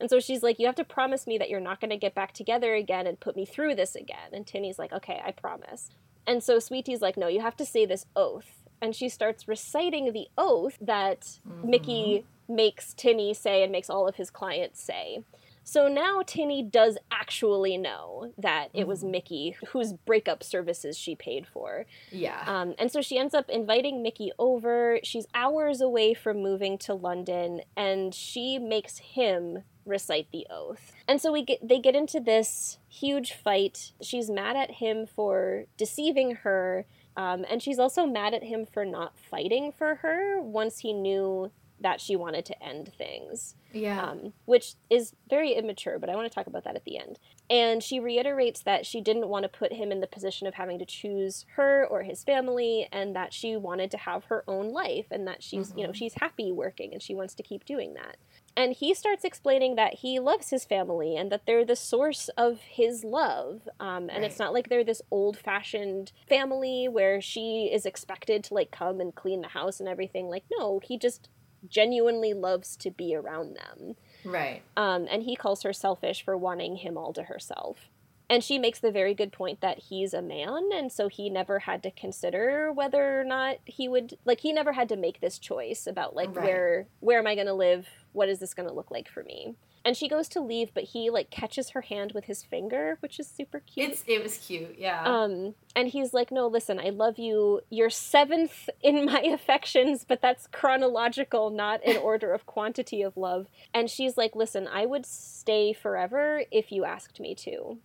And so she's like, You have to promise me that you're not going to get back together again and put me through this again. And Tinny's like, Okay, I promise. And so Sweetu's like, no, you have to say this oath. And she starts reciting the oath that mm-hmm. Mickey makes Tinny say and makes all of his clients say. So now Tinny does actually know that it was mm-hmm. Mickey whose breakup services she paid for. Yeah. Um, and so she ends up inviting Mickey over. She's hours away from moving to London, and she makes him recite the oath. And so we get they get into this huge fight. She's mad at him for deceiving her, um, and she's also mad at him for not fighting for her once he knew that she wanted to end things. Yeah. Um, which is very immature, but I want to talk about that at the end. And she reiterates that she didn't want to put him in the position of having to choose her or his family, and that she wanted to have her own life, and that she's, mm-hmm. you know, mm-hmm. she's happy working and she wants to keep doing that. And he starts explaining that he loves his family and that they're the source of his love. Um, and right. it's not like they're this old fashioned family where she is expected to like come and clean the house and everything. Like, no, he just genuinely loves to be around them. Right. Um, and he calls her selfish for wanting him all to herself. And she makes the very good point that he's a man, and so he never had to consider whether or not he would like he never had to make this choice about like right. where where am I going to live? What is this going to look like for me? and she goes to leave but he like catches her hand with his finger which is super cute it's it was cute yeah um and he's like no listen i love you you're seventh in my (laughs) affections but that's chronological not in (laughs) order of quantity of love and she's like listen i would stay forever if you asked me to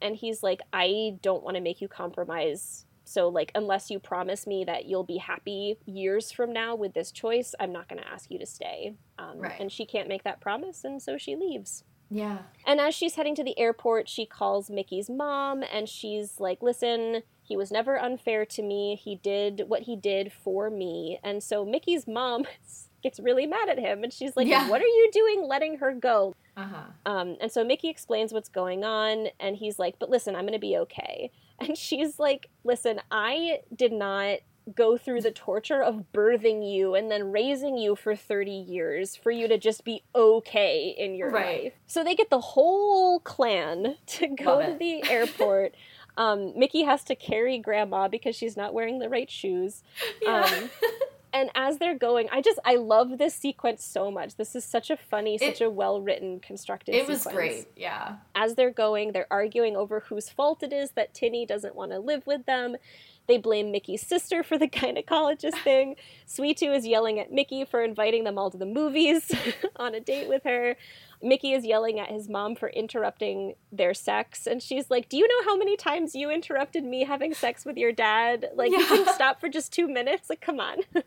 and he's like i don't want to make you compromise so, like, unless you promise me that you'll be happy years from now with this choice, I'm not going to ask you to stay. Um, right. And she can't make that promise, and so she leaves. Yeah. And as she's heading to the airport, she calls Mickey's mom, and she's like, listen, he was never unfair to me. He did what he did for me. And so Mickey's mom (laughs) gets really mad at him, and she's like, yeah. what are you doing letting her go? Uh-huh. Um, and so Mickey explains what's going on, and he's like, but listen, I'm going to be okay. (laughs) And she's like, listen, I did not go through the torture of birthing you and then raising you for 30 years for you to just be okay in your right. life. So they get the whole clan (laughs) to go to the airport. Um, Mickey has to carry grandma because she's not wearing the right shoes. (laughs) Yeah. Um, and as they're going, I just I love this sequence so much. This is such a funny, it, such a well written, constructed. It sequence. was great, yeah. As they're going, they're arguing over whose fault it is that Tinny doesn't want to live with them. They blame Mickey's sister for the (laughs) gynecologist thing. Sweetu is yelling at Mickey for inviting them all to the movies (laughs) on a date with her. Mickey is yelling at his mom for interrupting their sex, and she's like, "Do you know how many times you interrupted me having sex with your dad? Like, yeah. you can stop for just two minutes. Like, come on." (laughs)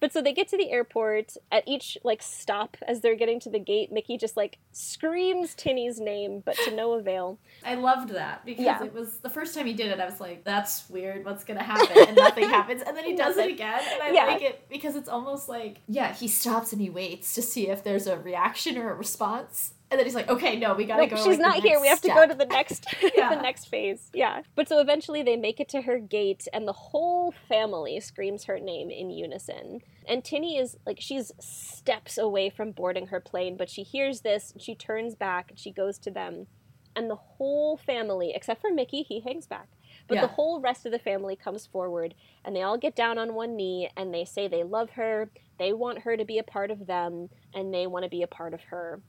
but so they get to the airport. At each like stop, as they're getting to the gate, Mickey just like screams Tinny's name, but to no avail. I loved that because yeah. it was the first time he did it. I was like, "That's weird. What's gonna happen?" And nothing (laughs) happens, and then he does it again, and I yeah. like it because it's almost like, yeah, he stops and he waits to see if there's a reaction reaction or a response. And then he's like, "Okay, no, we gotta nope, go." She's like, not here. We have step. to go to the (laughs) next, (laughs) yeah. the next phase. Yeah. But so eventually they make it to her gate, and the whole family screams her name in unison. And Tinny is like, she's steps away from boarding her plane, but she hears this, and she turns back, and she goes to them, and the whole family, except for Mickey, he hangs back. But yeah. the whole rest of the family comes forward and they all get down on one knee and they say they love her, they want her to be a part of them, and they want to be a part of her.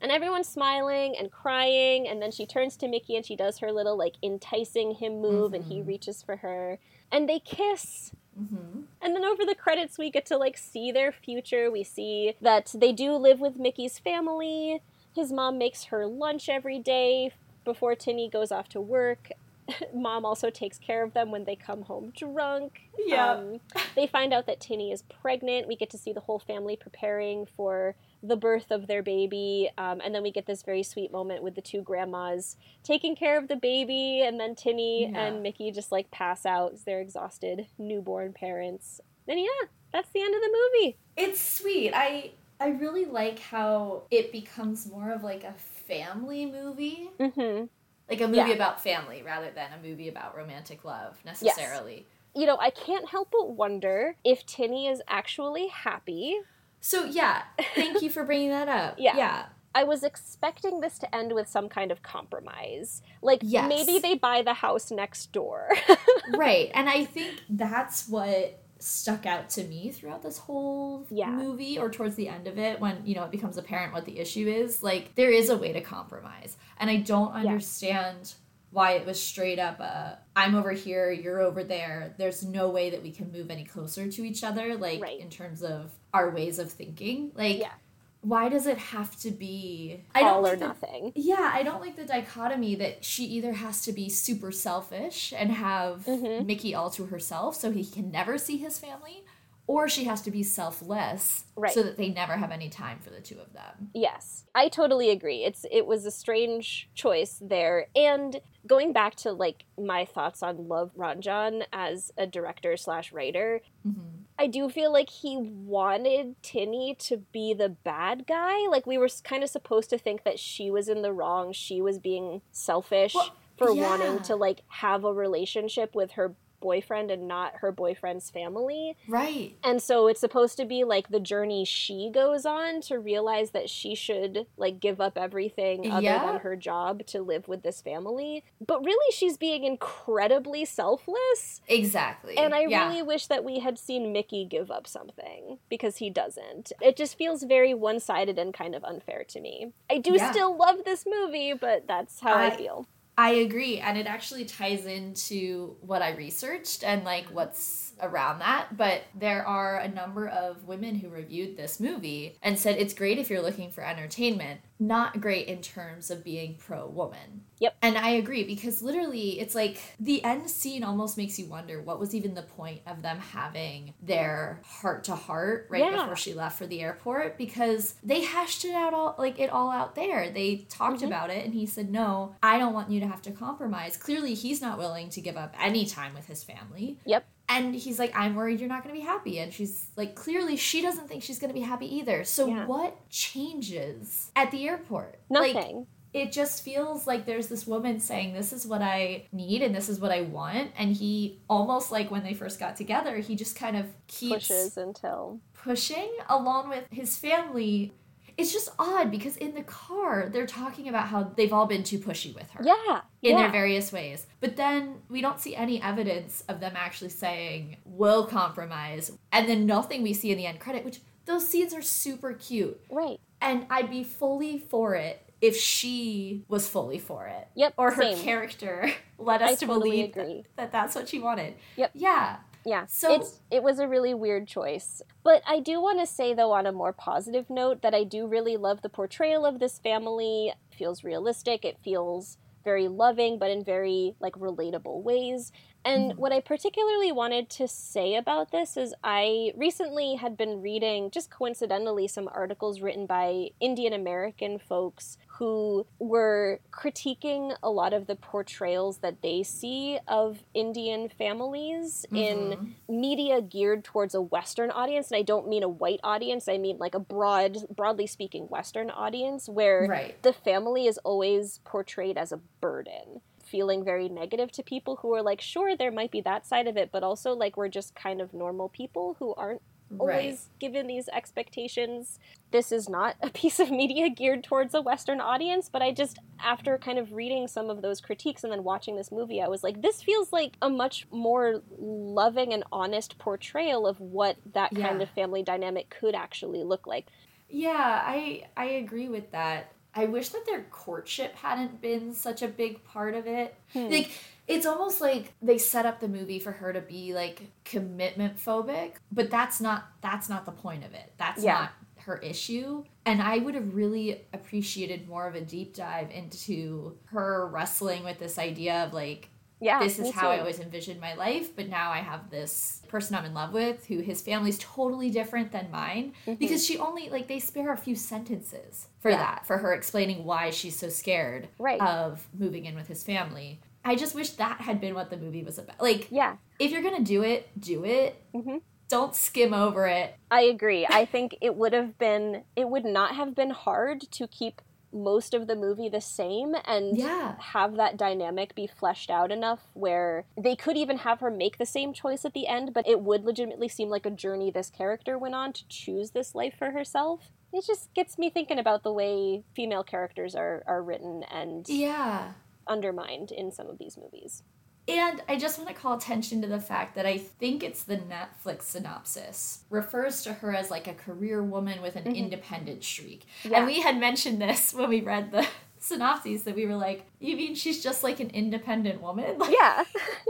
And everyone's smiling and crying, and then she turns to Mickey and she does her little like enticing him move, mm-hmm. and he mm-hmm. reaches for her, and they kiss. Mm-hmm. And then over the credits, we get to like see their future. We see that they do live with Mickey's family. His mom makes her lunch every day before Tinny goes off to work. (laughs) mom also takes care of them when they come home drunk. Yeah. Um, they find out that Tinny is pregnant. We get to see the whole family preparing for the birth of their baby. Um, and then we get this very sweet moment with the two grandmas taking care of the baby. And then Tinny yeah. and Mickey just like pass out as they're exhausted newborn parents. And yeah, that's the end of the movie. It's sweet. I. I really like how it becomes more of like a family movie. Mm-hmm like a movie yeah. about family rather than a movie about romantic love necessarily. Yes. You know, I can't help but wonder if Tinny is actually happy. So yeah, thank you for bringing that up. (laughs) yeah. Yeah. I was expecting this to end with some kind of compromise. Like yes. maybe they buy the house next door. (laughs) right. And I think that's what stuck out to me throughout this whole yeah. movie or towards the end of it when you know it becomes apparent what the issue is like there is a way to compromise and i don't understand. Why it was straight up uh, i'm over here you're over there there's no way that we can move any closer to each other like right. in terms of our ways of thinking like yeah why does it have to be I all or nothing? The, yeah, I don't like the dichotomy that she either has to be super selfish and have mm-hmm. Mickey all to herself so he can never see his family, or she has to be selfless right. so that they never have any time for the two of them. Yes. I totally agree. It's it was a strange choice there. And going back to like my thoughts on Luv Ranjan as a director slash writer, mm-hmm. I do feel like he wanted Tinny to be the bad guy. Like we were kind of supposed to think that she was in the wrong. She was being selfish. Well, for yeah. wanting to like have a relationship with her boyfriend and not her boyfriend's family. Right. And so it's supposed to be like the journey she goes on to realize that she should like give up everything other yeah. than her job to live with this family. But really she's being incredibly selfless. Exactly. And I yeah. really wish that we had seen Mickey give up something because he doesn't. It just feels very one-sided and kind of unfair to me. I do yeah. still love this movie, but that's how I, I feel. I agree. And it actually ties into what I researched and like what's around that. But there are a number of women who reviewed this movie and said it's great if you're looking for entertainment, not great in terms of being pro woman. Yep. And I agree because literally it's like the end scene almost makes you wonder what was even the point of them having their heart to heart right yeah. before she left for the airport because they hashed it out all like it all out there. They talked mm-hmm. about it and he said, "No, I don't want you to have to compromise." Clearly he's not willing to give up any time with his family. Yep. And he's like, I'm worried you're not going to be happy. And she's like, clearly she doesn't think she's going to be happy either. So yeah. what changes at the airport? Nothing. Like, it just feels like there's this woman saying this is what i need and this is what i want and he almost like when they first got together he just kind of keeps pushes until pushing along with his family it's just odd because in the car they're talking about how they've all been too pushy with her. Yeah. In yeah. their various ways. But then we don't see any evidence of them actually saying, we'll compromise. And then nothing we see in the end credit, which those scenes are super cute. Right. And I'd be fully for it if she was fully for it. Yep. Or her same. character (laughs) led us I to totally believe agree. That, that that's what she wanted. Yep. Yeah. Yeah. So it's, it was a really weird choice. But I do want to say, though, on a more positive note, that I do really love the portrayal of this family. It feels realistic. It feels very loving, but in very like relatable ways. And mm-hmm. what I particularly wanted to say about this is I recently had been reading, just coincidentally, some articles written by Indian American folks who were critiquing a lot of the portrayals that they see of Indian families mm-hmm. in media geared towards a Western audience. And I don't mean a white audience, I mean like a broad, broadly speaking, Western audience where right. the family is always portrayed as a burden feeling very negative to people who are like, sure, there might be that side of it, but also like we're just kind of normal people who aren't always right. given these expectations. This is not a (laughs) piece of media geared towards a Western audience, but I just, after kind of reading some of those critiques and then watching this movie, I was like, this feels like a much more loving and honest portrayal of what that yeah. kind of family dynamic could actually look like. Yeah, I I agree with that. I wish that their courtship hadn't been such a big part of it. Hmm. Like it's almost like they set up the movie for her to be like commitment phobic, but that's not that's not the point of it. That's yeah. not her issue. And I would have really appreciated more of a deep dive into her wrestling with this idea of like yeah, this is how too. I always envisioned my life, but now I have this person I'm in love with who his family's totally different than mine mm-hmm. because she only like they spare a few sentences for yeah. that for her explaining why she's so scared right. of moving in with his family. I just wish that had been what the movie was about. Like, yeah, if you're gonna do it, do it. Mm-hmm. Don't skim over it. I agree. I think it would have been, it would not have been hard to keep most of the movie the same and yeah. have that dynamic be fleshed out enough where they could even have her make the same choice at the end, but it would legitimately seem like a journey this character went on to choose this life for herself. It just gets me thinking about the way female characters are, are written and yeah undermined in some of these movies. And I just want to call attention to the fact that I think it's the Netflix synopsis refers to her as like a career woman with an mm-hmm. independent streak. Yeah. And we had mentioned this (laughs) when we read the (laughs) synopses that we were like, you mean she's just like an independent woman? (laughs) yeah.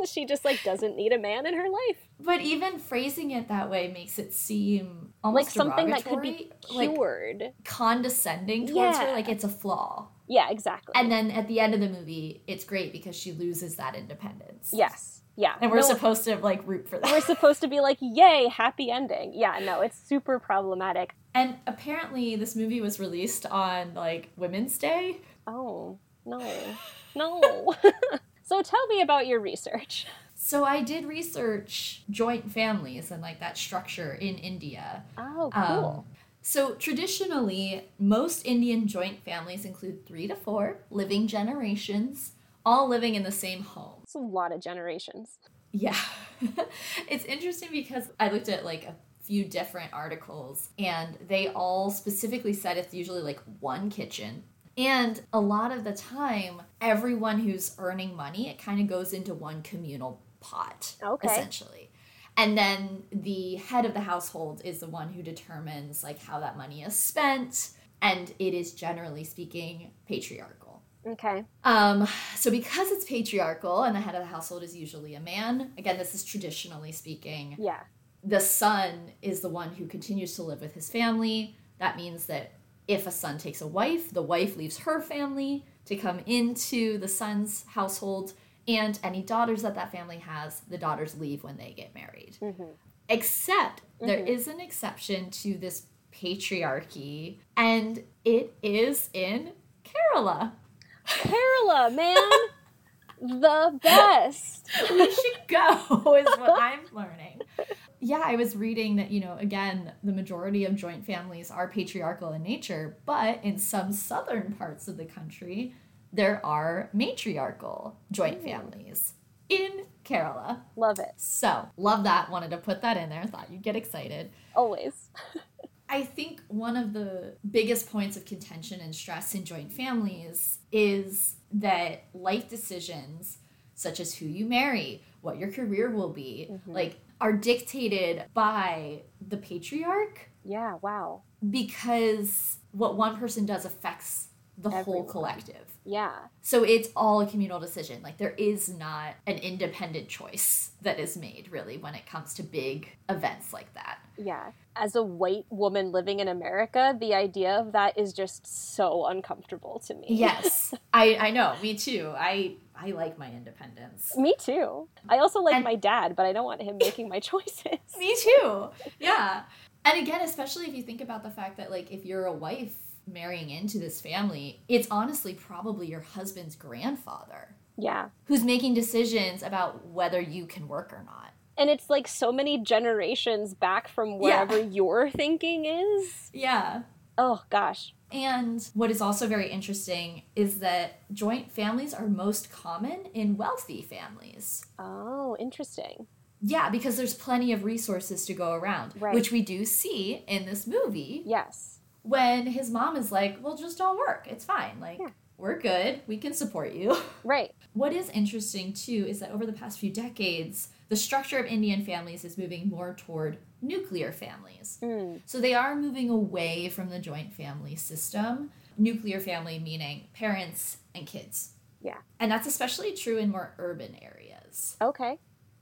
she just like doesn't need a man in her life. But even phrasing it that way makes it seem almost like something that could be cured. Like condescending towards yeah. her, like it's a flaw. Yeah, exactly. And then at the end of the movie, it's great because she loses that independence. Yes. Yeah. And we're no, supposed to like root for that. We're supposed to be like, yay, happy ending. Yeah, no, it's super problematic. And apparently this movie was released on like Women's Day. Oh, no. (laughs) No. (laughs) so tell me about your research. So I did research joint families and like that structure in India. Oh, cool. Um, so traditionally, most Indian joint families include three to four living generations, all living in the same home. It's a lot of generations. Yeah. (laughs) it's interesting because I looked at like a few different articles and they all specifically said it's usually like one kitchen. And a lot of the time, everyone who's earning money, it kind of goes into one communal pot, okay. essentially and then the head of the household is the one who determines like how that money is spent. And it is generally speaking patriarchal. Okay. Um so because it's patriarchal and the head of the household is usually a man again this is traditionally speaking yeah. the son is the one who continues to live with his family. That means that if a son takes a wife the wife leaves her family to come into the son's household and any daughters that that family has, the daughters leave when they get married. Mm-hmm. Except mm-hmm. there is an exception to this patriarchy, and it is in Kerala. Kerala, (laughs) man. the best. we should go, is what I'm learning. Yeah, I was reading that, you know, again, the majority of joint families are patriarchal in nature, but in some southern parts of the country, there are matriarchal joint Ooh. families in Kerala. Love it. So, love that. Wanted to put that in there. Thought you'd get excited. Always. (laughs) I think one of the biggest points of contention and stress in joint families is that life decisions, such as who you marry, what your career will be, mm-hmm. like, are dictated by the patriarch. Yeah, wow. Because what one person does affects the Everyone. whole collective. Yeah. So it's all a communal decision. Like there is not an independent choice that is made really when it comes to big events like that. Yeah. As a white woman living in America, the idea of that is just so uncomfortable to me. Yes. (laughs) I I know. Me too. I I like my independence. Me too. I also like and, my dad, but I don't want him (laughs) making my choices. me too. Yeah. And again, especially if you think about the fact that like if you're a wife marrying into this family, it's honestly probably your husband's grandfather. Yeah. Who's making decisions about whether you can work or not. And it's like so many generations back from wherever yeah. your thinking is. Yeah. Oh, gosh. And what is also very interesting is that joint families are most common in wealthy families. Oh, interesting. Yeah, because there's plenty of resources to go around, right. which we do see in this movie. Yes when his mom is like, well, just don't work. It's fine. Like, yeah. we're good. We can support you. (laughs) Right. What is interesting, too, is that over the past few decades, the structure of Indian families is moving more toward nuclear families. Mm. So they are moving away from the joint family system. Nuclear family meaning parents and kids. Yeah. And that's especially true in more urban areas. Okay.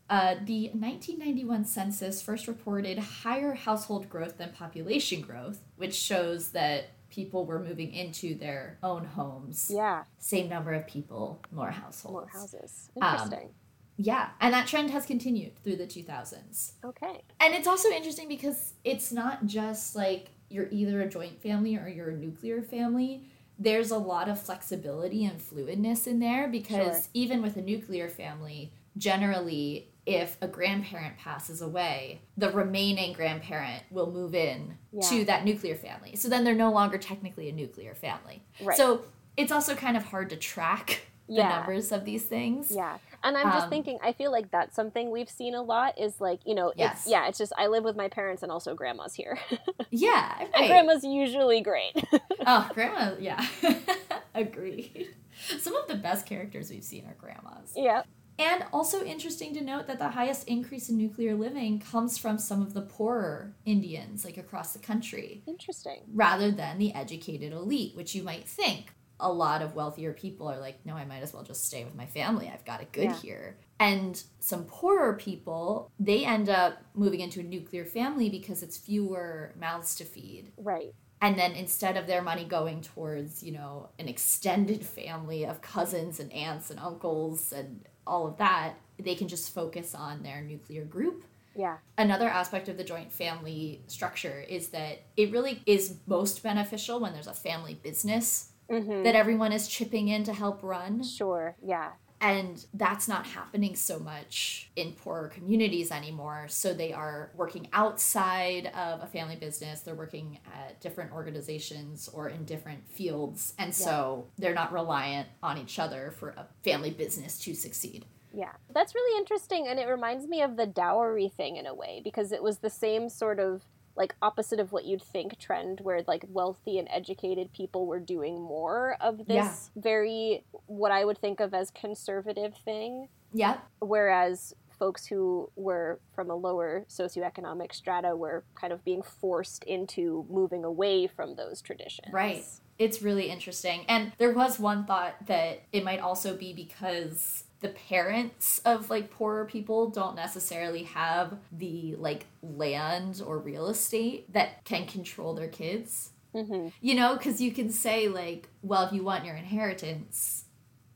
Uh, the 1991 census first reported higher household growth than population growth, which shows that people were moving into their own homes. Yeah. Same number of people, more households. More houses. Um, Interesting. Um, yeah, and that trend has continued through the 2000s. Okay. And it's also interesting because it's not just like you're either a joint family or you're a nuclear family. There's a lot of flexibility and fluidness in there because sure. even with a nuclear family, generally if a grandparent passes away, the remaining grandparent will move in yeah. to that nuclear family. So then they're no longer technically a nuclear family. Right. So it's also kind of hard to track the yeah. numbers of these things. Yeah. And I'm just um, thinking, I feel like that's something we've seen a lot is like, you know, yes. it's, yeah, it's just I live with my parents and also grandma's here. (laughs) yeah. Right. And grandma's usually great. (laughs) oh, grandma, yeah. (laughs) Agreed. Some of the best characters we've seen are grandmas. Yeah. And also interesting to note that the highest increase in nuclear living comes from some of the poorer Indians, like across the country. Interesting. Rather than the educated elite, which you might think a lot of wealthier people are like, no, I might as well just stay with my family. I've got it good yeah. here. And some poorer people, they end up moving into a nuclear family because it's fewer mouths to feed. Right. And then instead of their money going towards, you know, an extended family of cousins and aunts and uncles and all of that, they can just focus on their nuclear group. Yeah. Another aspect of the joint family structure is that it really is most beneficial when there's a family business mm-hmm. that everyone is chipping in to help run. Sure, yeah. And that's not happening so much in poorer communities anymore. So they are working outside of a family business. They're working at different organizations or in different fields. And so they're not reliant on each other for a family business to succeed. Yeah, that's really interesting. And it reminds me of the dowry thing in a way because it was the same sort of like opposite of what you'd think trend where like wealthy and educated people were doing more of this yeah. very what I would think of as conservative thing. Yeah. Whereas folks who were from a lower socioeconomic strata were kind of being forced into moving away from those traditions. Right. It's really interesting. And there was one thought that it might also be because the parents of like poorer people don't necessarily have the like land or real estate that can control their kids. Mm-hmm. You know, because you can say, like, well, if you want your inheritance,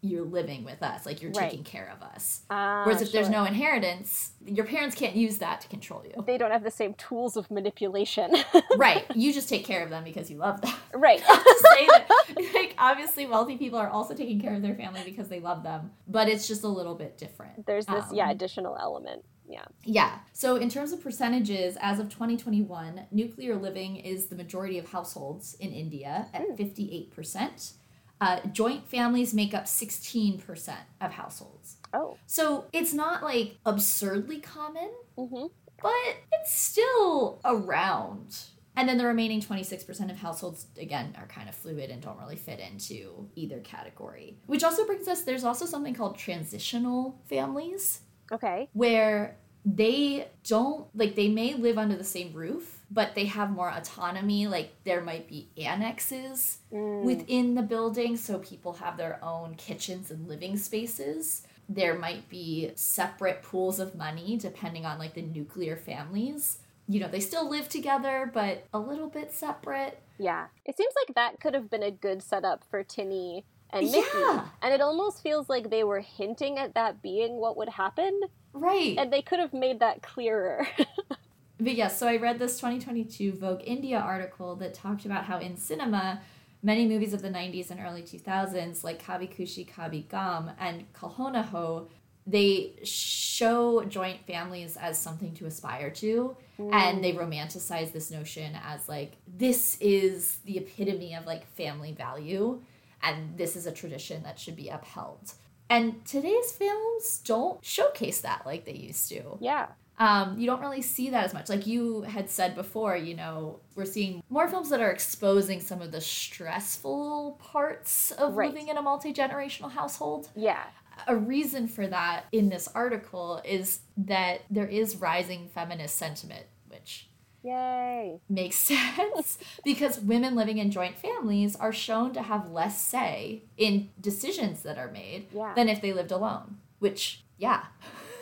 you're living with us, like you're right. taking care of us. Uh, Whereas if sure. there's no inheritance, your parents can't use that to control you. They don't have the same tools of manipulation. (laughs) right. You just take care of them because you love them. (laughs) Right. (laughs) say that, like obviously wealthy people are also taking care of their family because they love them, but it's just a little bit different. There's this um, yeah, additional element. Yeah. Yeah. So in terms of percentages, as of 2021, nuclear living is the majority of households in India at mm. 58%. Uh, joint families make up 16% of households. Oh. So it's not like absurdly common, mm-hmm. but it's still around. And then the remaining 26% of households, again, are kind of fluid and don't really fit into either category. Which also brings us, there's also something called transitional families. Okay. Where they don't, like, they may live under the same roof, but they have more autonomy. Like there might be annexes mm. within the building, so people have their own kitchens and living spaces. There might be separate pools of money depending on like the nuclear families. You know, they still live together, but a little bit separate. Yeah. It seems like that could have been a good setup for Tinny and Mickey. Yeah. And it almost feels like they were hinting at that being what would happen. Right. And they could have made that clearer. (laughs) but yes, so I read this 2022 Vogue India article that talked about how in cinema, many movies of the 90s and early 2000s, like Kabhi Khushi Kabhie Gham and Kal Ho they show joint families as something to aspire to mm. and they romanticize this notion as like this is the epitome of like family value and this is a tradition that should be upheld. And today's films don't showcase that like they used to. Yeah um, you don't really see that as much. Like you had said before, you know, we're seeing more films that are exposing some of the stressful parts of right. living in a multi generational household. Yeah. A reason for that in this article is that there is rising feminist sentiment, which Yay. Makes (laughs) sense because women living in joint families are shown to have less say in decisions that are made yeah. than if they lived alone, which, yeah.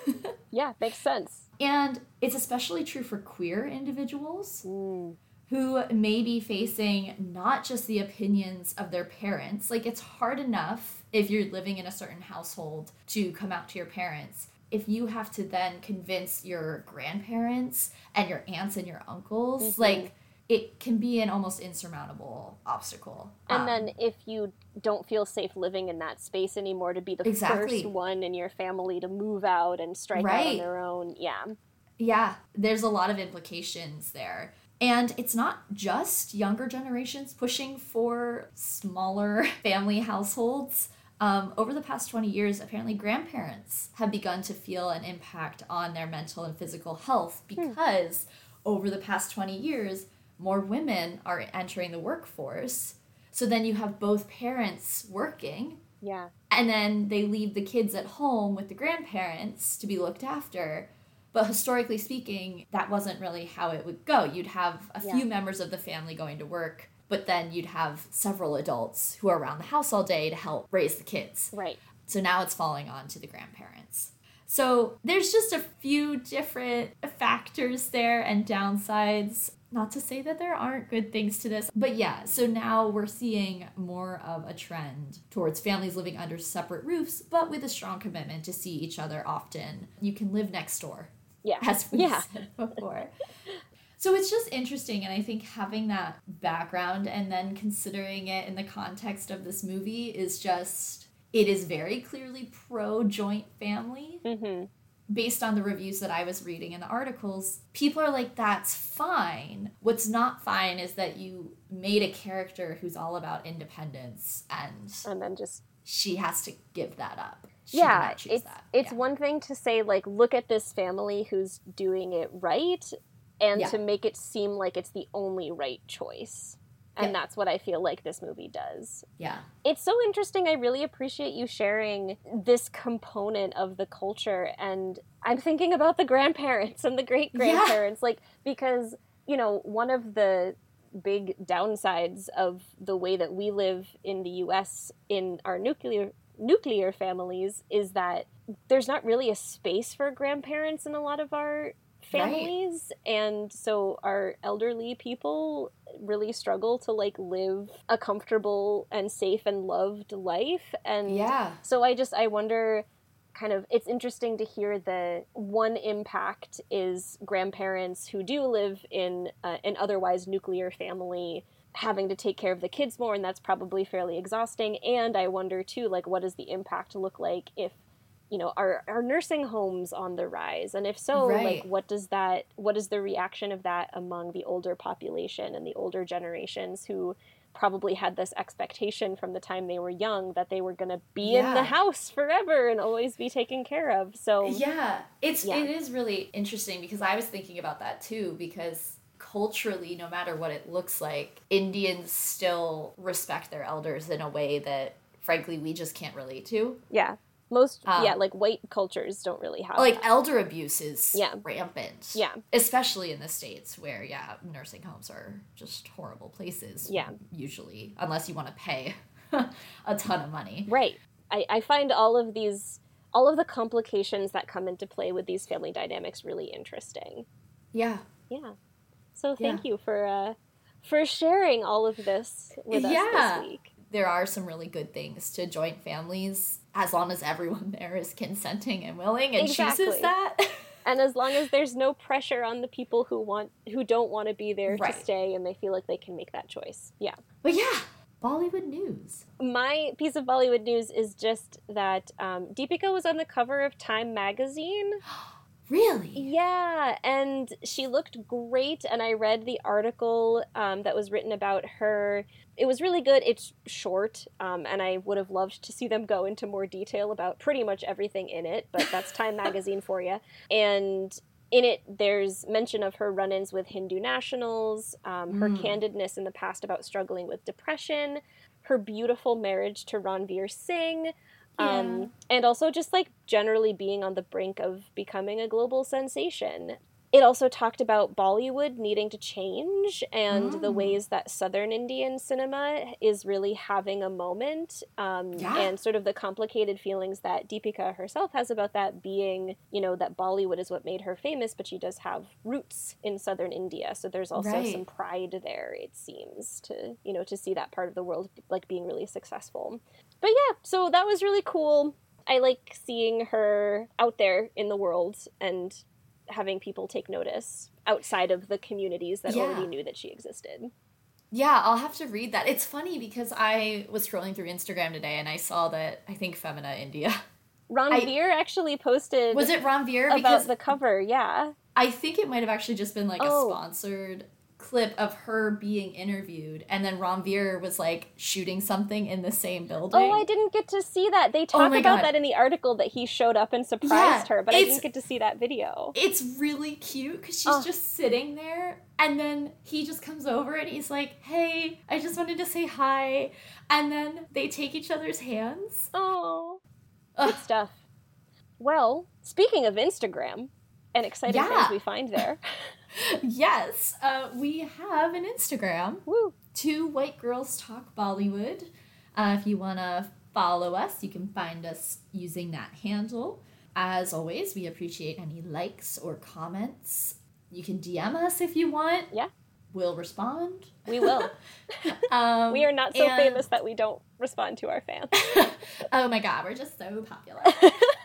(laughs) yeah, makes sense. And it's especially true for queer individuals who may be facing not just the opinions of their parents. Like, it's hard enough if you're living in a certain household to come out to your parents. If you have to then convince your grandparents and your aunts and your uncles, mm-hmm. like, it can be an almost insurmountable obstacle. And um, then if you don't feel safe living in that space anymore, to be the exactly. first one in your family to move out and strike right. out on their own, yeah. Yeah, there's a lot of implications there. And it's not just younger generations pushing for smaller (laughs) family households. Um, over the past 20 years, apparently grandparents have begun to feel an impact on their mental and physical health hmm. because hmm. over the past 20 years, more women are entering the workforce. So then you have both parents working Yeah. And then they leave the kids at home with the grandparents to be looked after. But historically speaking, that wasn't really how it would go. You'd have a yeah. few members of the family going to work, but then you'd have several adults who are around the house all day to help raise the kids. Right. So now it's falling on to the grandparents. So there's just a few different factors there and downsides. Not to say that there aren't good things to this, but yeah, so now we're seeing more of a trend towards families living under separate roofs, but with a strong commitment to see each other often. You can live next door. Yeah. As we yeah. said before. (laughs) So it's just interesting, and I think having that background and then considering it in the context of this movie is just, it is very clearly pro joint family. Mm-hmm based on the reviews that I was reading in the articles, people are like, that's fine. What's not fine is that you made a character who's all about independence and and then just she has to give that up. She yeah, it's that. it's yeah. one thing to say like, look at this family who's doing it right, and yeah. to make it seem like it's the only right choice and yeah. that's what I feel like this movie does. Yeah. It's so interesting. I really appreciate you sharing this component of the culture and I'm thinking about the grandparents and the great grandparents yeah. like because, you know, one of the big downsides of the way that we live in the US in our nuclear nuclear families is that there's not really a space for grandparents in a lot of our families right. and so our elderly people really struggle to like live a comfortable and safe and loved life. And yeah. so i just i wonder kind of it's interesting to hear the one impact is grandparents who do live in uh, an otherwise nuclear family having to take care of the kids more and that's probably fairly exhausting. And i wonder too like what does the impact look like if you know are are nursing homes on the rise and if so right. like what does that what is the reaction of that among the older population and the older generations who probably had this expectation from the time they were young that they were going to be yeah. in the house forever and always be taken care of so yeah it's yeah. it is really interesting because i was thinking about that too because culturally no matter what it looks like indians still respect their elders in a way that frankly we just can't relate to yeah most um, yeah like white cultures don't really have like that. elder abuse is yeah. rampant. Yeah. Especially in the states where yeah nursing homes are just horrible places yeah. usually unless you want to pay (laughs) a ton of money. Right. I, I find all of these all of the complications that come into play with these family dynamics really interesting. Yeah. Yeah. So thank yeah. you for uh for sharing all of this with us yeah. this week. There are some really good things to joint families as long as everyone (laughs) there is consenting and willing and exactly. chooses that. (laughs) and as long as there's no pressure on the people who want who don't want to be there right. to stay and they feel like they can make that choice. Yeah. But yeah, Bollywood news. My piece of Bollywood news is just that um, Deepika was on the cover of Time magazine. (gasps) Really? Yeah, and she looked great. And I read the article um, that was written about her. It was really good. It's short, um, and I would have loved to see them go into more detail about pretty much everything in it, but that's Time (laughs) Magazine for you. And in it, there's mention of her run ins with Hindu nationals, um, her mm. candidness in the past about struggling with depression, her beautiful marriage to Ranveer Singh. Um, and also just like generally being on the brink of becoming a global sensation. It also talked about Bollywood needing to change and the mm. ways that Southern Indian cinema is really having a moment, um, yeah. and sort of the complicated feelings that Deepika herself has about that being, you know, that Bollywood is what made her famous, but she does have roots in Southern India. So there's also right. some pride there, it seems, to, you know, to see that part of the world like being really successful but yeah, so that was really cool. I like seeing her out there in the world and having people take notice outside of the communities that yeah. already knew that she existed. Yeah, I'll have to read that. It's funny because I was scrolling through Instagram today and I saw that I think Femina India. Ranveer actually posted. Was it Ranveer? About the cover, yeah. I think it might have actually just been like oh. a sponsored clip of her being interviewed, and then Ranveer was like shooting something in the same building. Oh, I didn't get to see that. They oh talk oh about God. that in the article that he showed up and surprised yeah, her, but I didn't get to see that video. It's really cute because she's oh. just sitting there, and then he just comes over and he's like, "Hey, I just wanted to say hi," and then they take each other's hands. Oh, good stuff. Well, speaking of Instagram and exciting yeah. things we find there. (laughs) yes, uh, we have an Instagram. Woo. Two White Girls Talk Bollywood. Uh, if you want to follow us, you can find us using that handle. As always, we appreciate any likes or comments. You can DM us if you want. Yeah. We'll respond. We will. (laughs) um, we are not so and... famous that we don't respond to our fans. (laughs) oh my god, we're just so popular. (laughs)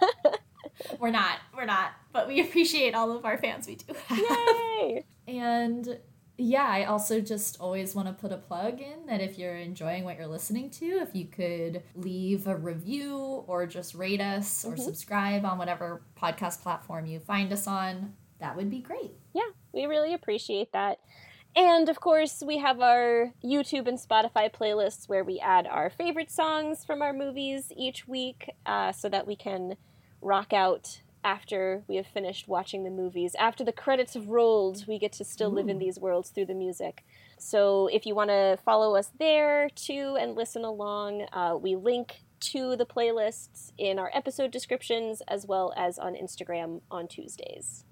we're not. We're not. But we appreciate all of our fans we do have. Yay! And yeah, I also just always want to put a plug in that if you're enjoying what you're listening to, if you could leave a review or just rate us or mm-hmm. subscribe on whatever podcast platform you find us on, that would be great. Yeah, we really appreciate that. And of course, we have our YouTube and Spotify playlists where we add our favorite songs from our movies each week uh, so that we can rock out after we have finished watching the movies. After the credits have rolled, we get to still Ooh. live in these worlds through the music. So if you want to follow us there too and listen along, uh, we link to the playlists in our episode descriptions as well as on Instagram on Tuesdays.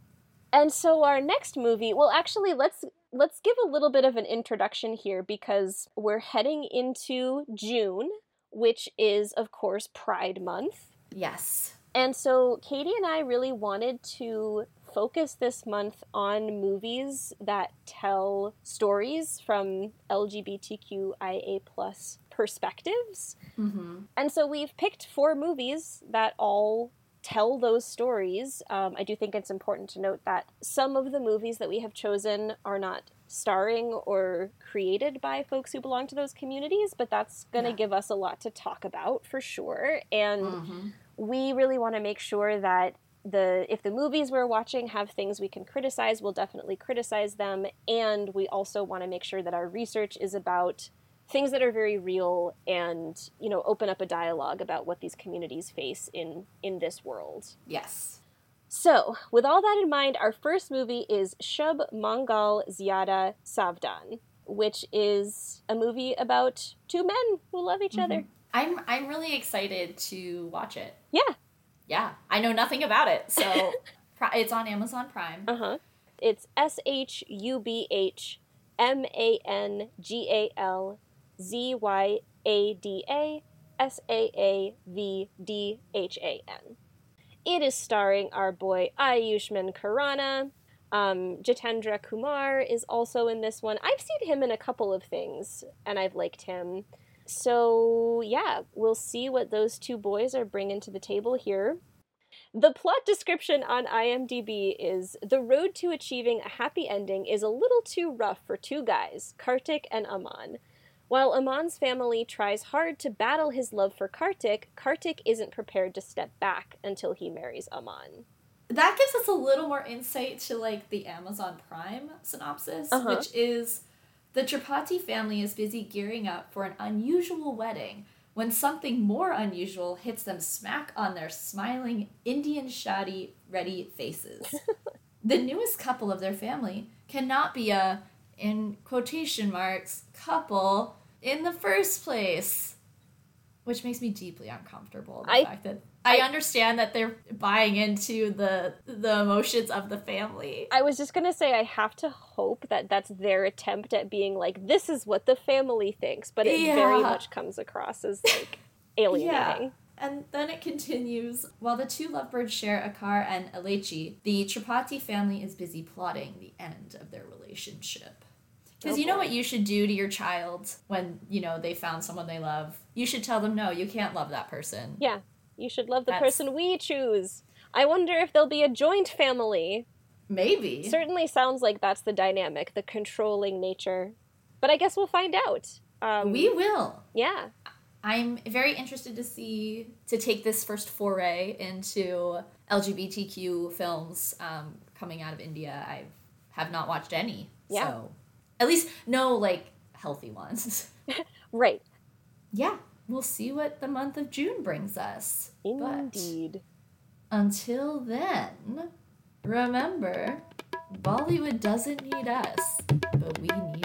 And so our next movie, well actually let's let's give a little bit of an introduction here because we're heading into June, which is of course Pride month. Yes. And so Katie and I really wanted to focus this month on movies that tell stories from LGBTQIA plus perspectives. Mm-hmm. And so we've picked four movies that all tell those stories. Um, I do think it's important to note that some of the movies that we have chosen are not starring or created by folks who belong to those communities, but that's going to yeah. give us a lot to talk about for sure. And mm-hmm we really want to make sure that the if the movies we're watching have things we can criticize, we'll definitely criticize them, and we also want to make sure that our research is about things that are very real and you know open up a dialogue about what these communities face in in this world. Yes. So, with all that in mind, our first movie is Shubh Mangal Zyada Saavdhan, which is a movie about two men who love each mm-hmm. other. I'm I'm really excited to watch it. Yeah. Yeah. I know nothing about it, so (laughs) it's on Amazon Prime. Uh huh. It's S H U B H M A N G A L Z Y A D A S A A V D H A N. It is starring our boy Ayushmann Khurrana. Um, Jitendra Kumar is also in this one. I've seen him in a couple of things, and I've liked him. So, yeah, we'll see what those two boys are bringing to the table here. The plot description on IMDb is The road to achieving a happy ending is a little too rough for two guys, Kartik and Aman. While Aman's family tries hard to battle his love for Kartik, Kartik isn't prepared to step back until he marries Aman. That gives us a little more insight to like the Amazon Prime synopsis, uh-huh. which is the Tripathi family is busy gearing up for an unusual wedding when something more unusual hits them smack on their smiling Indian shadi ready faces. (laughs) the newest couple of their family cannot be a, in quotation marks, couple in the first place. Which makes me deeply uncomfortable. The I, fact that I understand that they're buying into the the emotions of the family. I was just gonna say I have to hope that that's their attempt at being like this is what the family thinks, but it yeah. very much comes across as like (laughs) alienating. Yeah. And then it continues. While the two lovebirds share a car and Alechi, the Tripathi family is busy plotting the end of their relationship. Because oh you know what you should do to your child when, you know, they found someone they love? You should tell them, no, you can't love that person. Yeah. You should love the That's... person we choose. I wonder if there'll be a joint family. Maybe. Certainly sounds like that's the dynamic, the controlling nature. But I guess we'll find out. Um, we will. Yeah. I'm very interested to see to take this first foray into LGBTQ films um, coming out of India. I have not watched any. Yeah. So At least no like healthy ones. (laughs) right. Yeah, we'll see what the month of June brings us. Indeed. But until then, remember, Bollywood doesn't need us, but we need